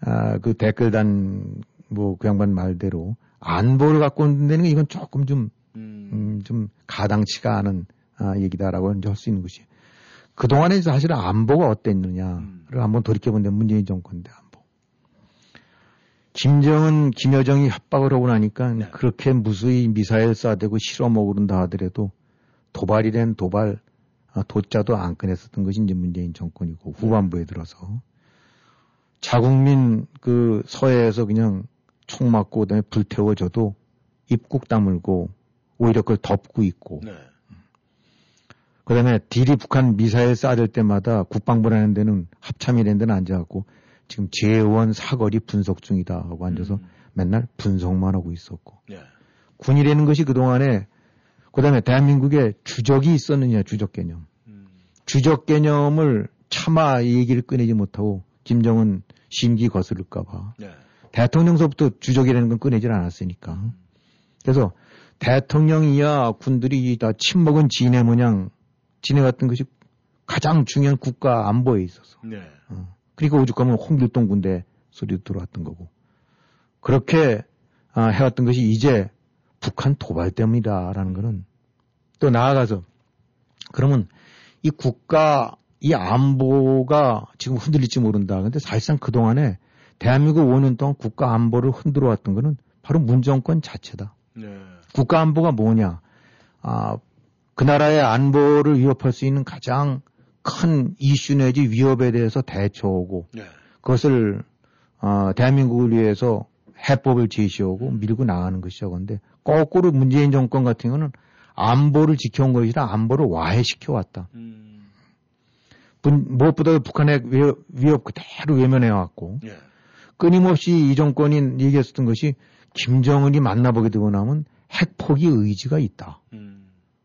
아, 그 댓글단 뭐 그 양반 말대로 안보를 갖고 온다는 게 이건 조금 좀 음. 음, 좀 가당치가 않은 아, 얘기다라고 이제 할 수 있는 것이. 그동안에 사실 안보가 어땠느냐를 음. 한번 돌이켜본다면 문재인 정권대 안보. 김정은, 김여정이 협박을 하고 나니까 네. 그렇게 무수히 미사일 쏴대고 실어먹 그런다 하더라도 도발이란 도발, 아, 도자도 안 꺼냈었던 것이 이제 문재인 정권이고 후반부에 들어서 자국민 그 서해에서 그냥 총 맞고 그다음에 불태워져도 입국 다물고 오히려 그걸 덮고 있고 네. 그다음에 딜이 북한 미사일 쏴댈 때마다 국방부라는 데는 합참이라는 데는 앉아갖고 지금 재원 사거리 분석 중이다 하고 앉아서 음. 맨날 분석만 하고 있었고 네. 군이라는 것이 그동안에 그다음에 대한민국에 주적이 있었느냐 주적 개념 음. 주적 개념을 차마 이 얘기를 꺼내지 못하고 김정은 심기 거스를까봐 네. 대통령서부터 주적이라는 건 꺼내질 않았으니까. 그래서 대통령이야 군들이 다 침묵은 지네 모양 지내갔던 것이 가장 중요한 국가 안보에 있어서. 네. 어. 그러니까 오죽하면 홍길동 군대 소리도 들어왔던 거고. 그렇게 아, 해왔던 것이 이제 북한 도발 때문이다라는 거는 또 나아가서 그러면 이 국가 이 안보가 지금 흔들릴지 모른다. 근데 사실상 그동안에 대한민국 5년 동안 국가 안보를 흔들어 왔던 거는 바로 문정권 자체다. 네. 국가 안보가 뭐냐? 아, 그 나라의 안보를 위협할 수 있는 가장 큰 이슈 내지 위협에 대해서 대처하고 네. 그것을 어, 대한민국을 위해서 해법을 제시하고 밀고 나가는 것이죠. 근데 거꾸로 문재인 정권 같은 경우는 안보를 지켜온 것이라 안보를 와해시켜 왔다. 음. 무엇보다 북한의 위협, 그대로 외면해 왔고 네. 끊임없이 이 정권이 얘기했었던 것이 김정은이 만나보게 되고 나면 핵포기 의지가 있다. 음.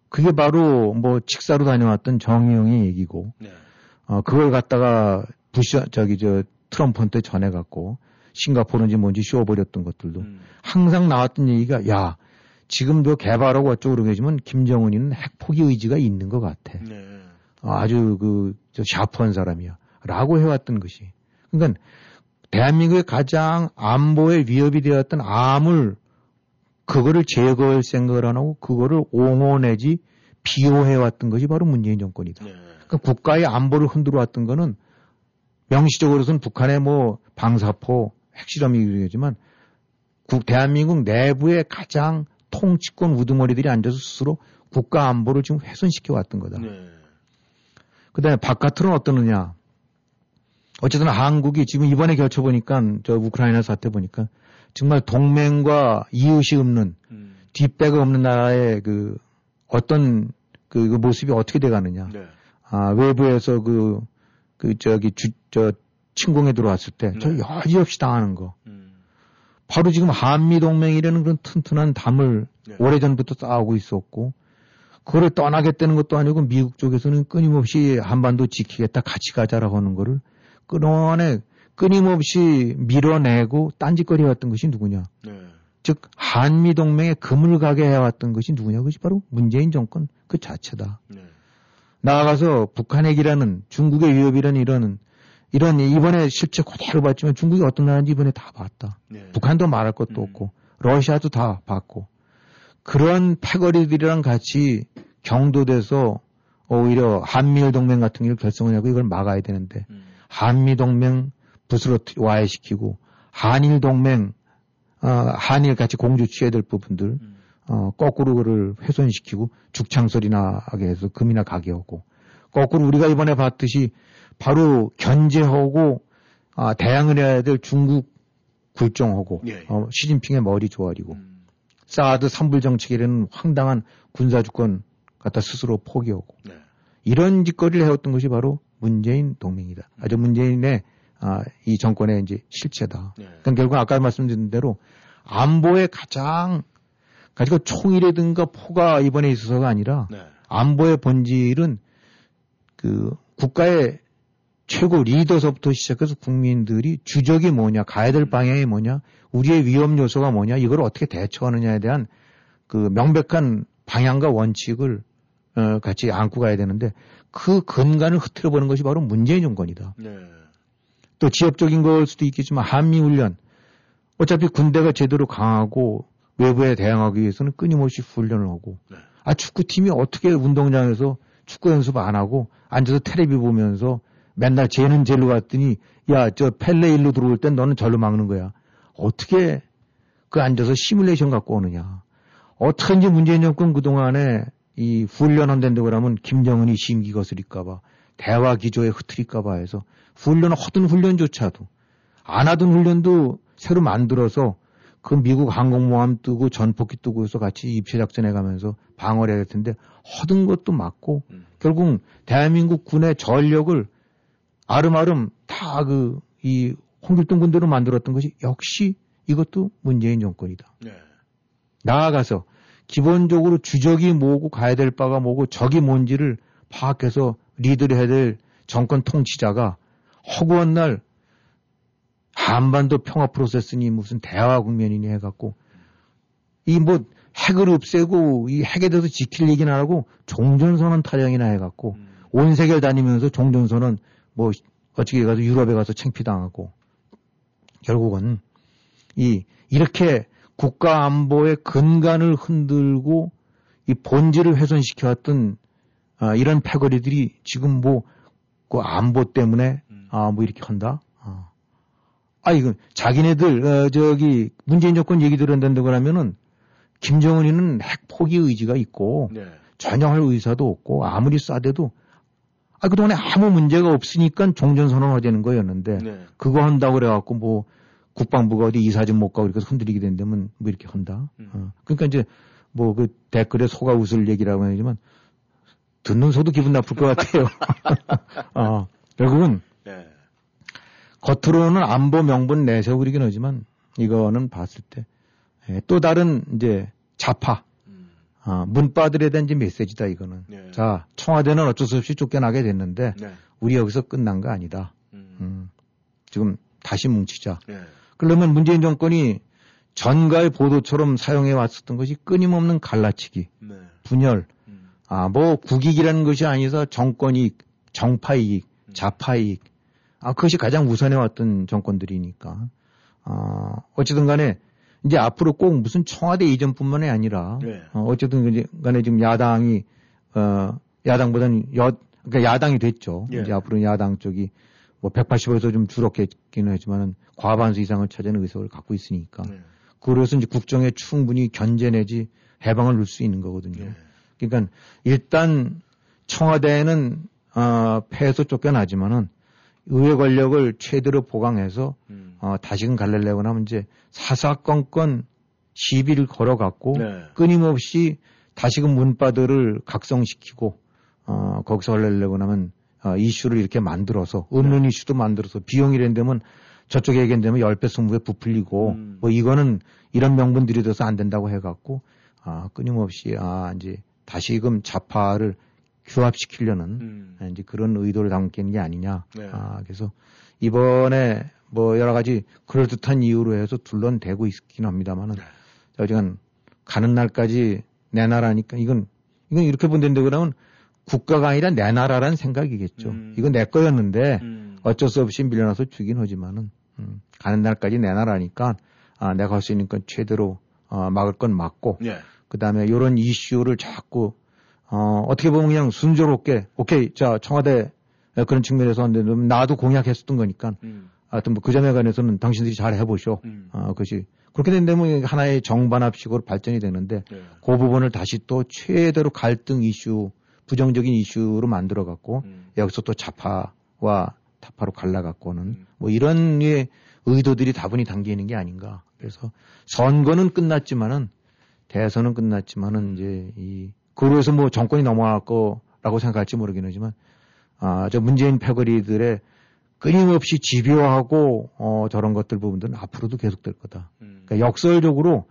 그게 바로 뭐 직사로 다녀왔던 정의용의 얘기고, 네. 어, 그걸 갖다가 부시, 저기 저 트럼프한테 전해갖고 싱가포르인지 뭔지 씌워버렸던 것들도 음. 항상 나왔던 얘기가 야, 지금도 개발하고 어쩌고 그러지만 김정은이는 핵포기 의지가 있는 것 같아. 네. 어, 아주 그, 저 샤프한 사람이야. 라고 해왔던 것이. 그러니까 대한민국의 가장 안보의 위협이 되었던 암을 그거를 제거할 생각을 안 하고 그거를 옹호 내지 비호해 왔던 것이 바로 문재인 정권이다. 네. 그러니까 국가의 안보를 흔들어 왔던 거는 명시적으로서는 북한의 뭐 방사포, 핵실험이겠지만 국, 대한민국 내부의 가장 통치권 우두머리들이 앉아서 스스로 국가 안보를 지금 훼손시켜 왔던 거다. 네. 그 다음에 바깥으로는 어떠느냐. 어쨌든 한국이 지금 이번에 결쳐보니까 저 우크라이나 사태 보니까 정말 동맹과 이웃이 없는 음. 뒷배가 없는 나라의 그 어떤 그, 그 모습이 어떻게 돼 가느냐. 네. 아, 외부에서 그, 그 저기 주, 저 침공에 들어왔을 때저 네. 여지없이 당하는 거. 음. 바로 지금 한미 동맹이라는 그런 튼튼한 담을 네. 오래 전부터 쌓고 있었고, 그거를 떠나겠다는 것도 아니고 미국 쪽에서는 끊임없이 한반도 지키겠다, 같이 가자라고 하는 거를 끊어내 끊임없이 밀어내고 딴짓거리 해왔던 것이 누구냐? 네. 즉 한미 동맹에 금을 가게 해왔던 것이 누구냐? 그것이 바로 문재인 정권 그 자체다. 네. 나아가서 북한 핵이라는 중국의 위협이라는 이런 이런 이번에 실제 그대로 봤지만 중국이 어떤 나라인지 이번에 다 봤다. 네. 북한도 말할 것도 음. 없고 러시아도 다 봤고 그런 패거리들이랑 같이 경도돼서 오히려 한미일 동맹 같은 걸 결성을 하고 이걸 막아야 되는데 음. 한미 동맹 부스로 와해시키고 한일 동맹 어, 한일 같이 공주 취해야 될 부분들 음. 어, 거꾸로 그를 훼손시키고 죽창소리 나게 해서 금이나 가게 하고 거꾸로 우리가 이번에 봤듯이 바로 견제하고 아, 대항을 해야 될 중국 굴종하고 예. 어, 시진핑의 머리 조아리고 음. 사드 삼불 정책이라는 황당한 군사 주권 갖다 스스로 포기하고 네. 이런 짓거리를 해왔던 것이 바로 문재인 동맹이다. 아주 문재인의 아, 이 정권의 이제 실체다. 네. 그러니까 결국 아까 말씀드린 대로 안보의 가장 가지고 총이라든가 포가 이번에 있어서가 아니라 네. 안보의 본질은 그 국가의 최고 리더서부터 시작해서 국민들이 주적이 뭐냐, 가야 될 방향이 뭐냐, 우리의 위험 요소가 뭐냐, 이걸 어떻게 대처하느냐에 대한 그 명백한 방향과 원칙을 어, 같이 안고 가야 되는데 그 근간을 흐트려 보는 것이 바로 문재인 정권이다. 네. 또 지역적인 걸 수도 있겠지만 한미 훈련. 어차피 군대가 제대로 강하고 외부에 대항하기 위해서는 끊임없이 훈련을 하고. 네. 아 축구팀이 어떻게 운동장에서 축구 연습 안 하고 앉아서 테레비 보면서 맨날 쟤는 쟤로 갔더니 야 저 펠레 일로 들어올 땐 너는 절로 막는 거야. 어떻게 그 앉아서 시뮬레이션 갖고 오느냐. 어떻게든지 문재인 정권 그동안에 이 훈련한다고 그러면 김정은이 심기 거스릴까봐 대화 기조에 흐트릴까봐 해서 훈련 하던 훈련조차도 안 하던 훈련도 새로 만들어서 그 미국 항공모함 뜨고 전폭기 뜨고 해서 같이 입체작전 해 가면서 방어를 해야 될 텐데 허든 것도 맞고 음. 결국 대한민국 군의 전력을 아름아름 다 그 이 홍길동 군대로 만들었던 것이 역시 이것도 문재인 정권이다. 네. 나아가서 기본적으로 주적이 뭐고 가야 될 바가 뭐고 적이 뭔지를 파악해서 리드를 해야 될 정권 통치자가 허구한 날 한반도 평화 프로세스니 무슨 대화 국면이니 해갖고 이 뭐 핵을 없애고 이 핵에 대해서 지킬 얘기는 안 하고 종전선언 타령이나 해갖고 음. 온 세계를 다니면서 종전선언 뭐 어떻게 가서 유럽에 가서 창피당하고 결국은 이 이렇게 국가 안보의 근간을 흔들고 이 본질을 훼손시켜왔던 아, 이런 패거리들이 지금 뭐 그 안보 때문에 음. 아 뭐 이렇게 한다. 아, 아 이거 자기네들 어, 저기 문재인 정권 얘기 들은다고 그러면은 김정은이는 핵 포기 의지가 있고 네. 전혀 할 의사도 없고 아무리 싸대도 아 그동안에 아무 문제가 없으니까 종전선언 하자는 거였는데 네. 그거 한다고 그래갖고 뭐 국방부가 어디 이사진 못 가고 이렇게 흔들리게 된다면 뭐 이렇게 한다. 음. 어. 그러니까 이제 뭐 그 댓글에 소가 웃을 얘기라고 하지만 듣는 소도 기분 나쁠 것 같아요. [laughs] 어, 결국은 네. 겉으로는 안보 명분 내세우고 그러긴 하지만 이거는 봤을 때 또 다른 이제 자파 음. 아, 문바들에 대한 메시지다 이거는. 네. 자 청와대는 어쩔 수 없이 쫓겨나게 됐는데 네. 우리 여기서 끝난 거 아니다. 음. 음, 지금 다시 뭉치자. 네. 그러면 문재인 정권이 전가의 보도처럼 사용해 왔었던 것이 끊임없는 갈라치기, 네. 분열, 음. 아, 뭐 국익이라는 것이 아니라 정권이익, 정파이익, 음. 자파이익. 아, 그것이 가장 우선해 왔던 정권들이니까. 아, 어쨌든 간에 이제 앞으로 꼭 무슨 청와대 이전뿐만이 아니라 네. 어, 어쨌든 간에 지금 야당이 어, 야당보다는 여 그러니까 야당이 됐죠. 예. 이제 앞으로 야당 쪽이 뭐 180에서 좀 줄었겠기는 하지만은 과반수 이상을 차지하는 의석을 갖고 있으니까. 네. 그래서 이제 국정에 충분히 견제 내지 해방을 넣을 수 있는 거거든요. 네. 그러니까 일단 청와대는 어, 폐에서 쫓겨나지만은 의회 권력을 최대로 보강해서 음. 어, 다시금 갈래려고 하면 이제 사사건건 시비를 걸어갖고 네. 끊임없이 다시금 문바들을 각성시키고 어, 거기서 하려고 하면 어, 이슈를 이렇게 만들어서 없는 네. 이슈도 만들어서 비용이 낸다면 저쪽에 얘기한다면 10배 20배 부풀리고 음. 뭐 이거는 이런 명분들이 돼서 안 된다고 해갖고 아, 끊임없이 아, 이제 다시금 좌파를 규합시키려는 음. 이제 그런 의도를 담기는 게 아니냐. 네. 아, 그래서 이번에 뭐 여러 가지 그럴듯한 이유로 해서 둘러대고 있긴 합니다만은 어지간 가는 날까지 내 나라니까 이건 이건 이렇게 본다는데 그러면 국가가 아니라 내 나라라는 생각이겠죠. 음. 이건 내 거였는데 음. 어쩔 수 없이 밀려나서 주긴 하지만은 음, 가는 날까지 내 나라니까 아, 내가 할 수 있는 건 최대로 어, 막을 건 막고 예. 그다음에 이런 이슈를 자꾸 어, 어떻게 보면 그냥 순조롭게 오케이 자 청와대 그런 측면에서 한데 나도 공약했었던 거니까 음. 하여튼 뭐 그 점에 관해서는 당신들이 잘 해보쇼. 음. 어, 그것이 그렇게 된다면 하나의 정반합식으로 발전이 되는데 예. 그 부분을 다시 또 최대로 갈등 이슈, 부정적인 이슈로 만들어 갖고 음. 여기서 또 좌파와 타파로 갈라 갖고는 음. 뭐 이런 류의 의도들이 다분히 담겨 있는 게 아닌가. 그래서 선거는 끝났지만은 대선은 끝났지만은 이제 이 그래서 뭐 정권이 넘어갈 거라고 생각할지 모르긴 하지만 아, 저 문재인 패거리들의 끊임없이 집요하고 어, 저런 것들 부분들은 앞으로도 계속될 거다. 음. 그러니까 역설적으로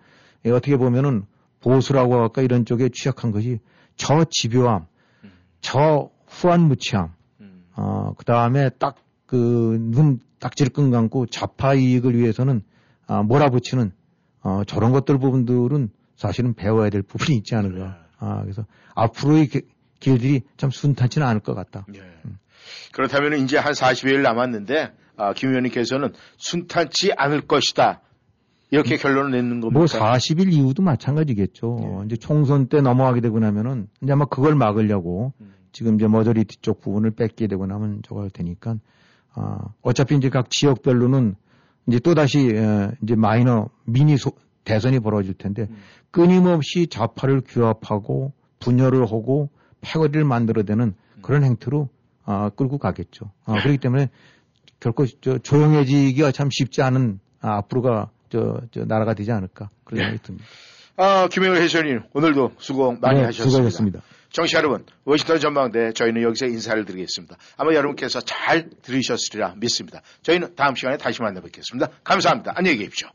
예, 어떻게 보면은 보수라고 할까 이런 쪽에 취약한 것이 저 집요함, 음. 저 후한무치함, 음. 어, 그 다음에 딱 그 눈 딱지를 끈 감고 좌파 이익을 위해서는 아, 몰아붙이는 어, 저런 것들 부분들은 사실은 배워야 될 부분이 있지 않을까. 아, 그래서 앞으로의 기- 길들이 참 순탄치는 않을 것 같다. 예. 그렇다면 이제 한 40여일 남았는데 아, 김 의원님께서는 순탄치 않을 것이다. 이렇게 결론을 내는 겁니까? 뭐 40일 이후도 마찬가지겠죠. 예. 이제 총선 때 넘어가게 되고 나면은 이제 아마 그걸 막으려고 음. 지금 이제 머저리티 쪽 부분을 뺏게 되고 나면 저거 할 테니까 아, 어차피 이제 각 지역별로는 이제 또 다시 이제 마이너 미니 소- 대선이 벌어질 텐데 음. 끊임없이 좌파를 규합하고 분열을 하고 패거리를 만들어대는 음. 그런 행태로 아, 끌고 가겠죠. 아, 그렇기 때문에 결코 저 조용해지기가 참 쉽지 않은 아, 앞으로가 저, 저 나라가 되지 않을까 그런 예. 생각이 듭니다. 아, 김영일 해설님 오늘도 수고 많이 네, 하셨습니다. 수고하셨습니다. 정치 여러분, 워싱턴 전망대 저희는 여기서 인사를 드리겠습니다. 아마 여러분께서 잘 들으셨으리라 믿습니다. 저희는 다음 시간에 다시 만나 뵙겠습니다. 감사합니다. 안녕히 계십시오.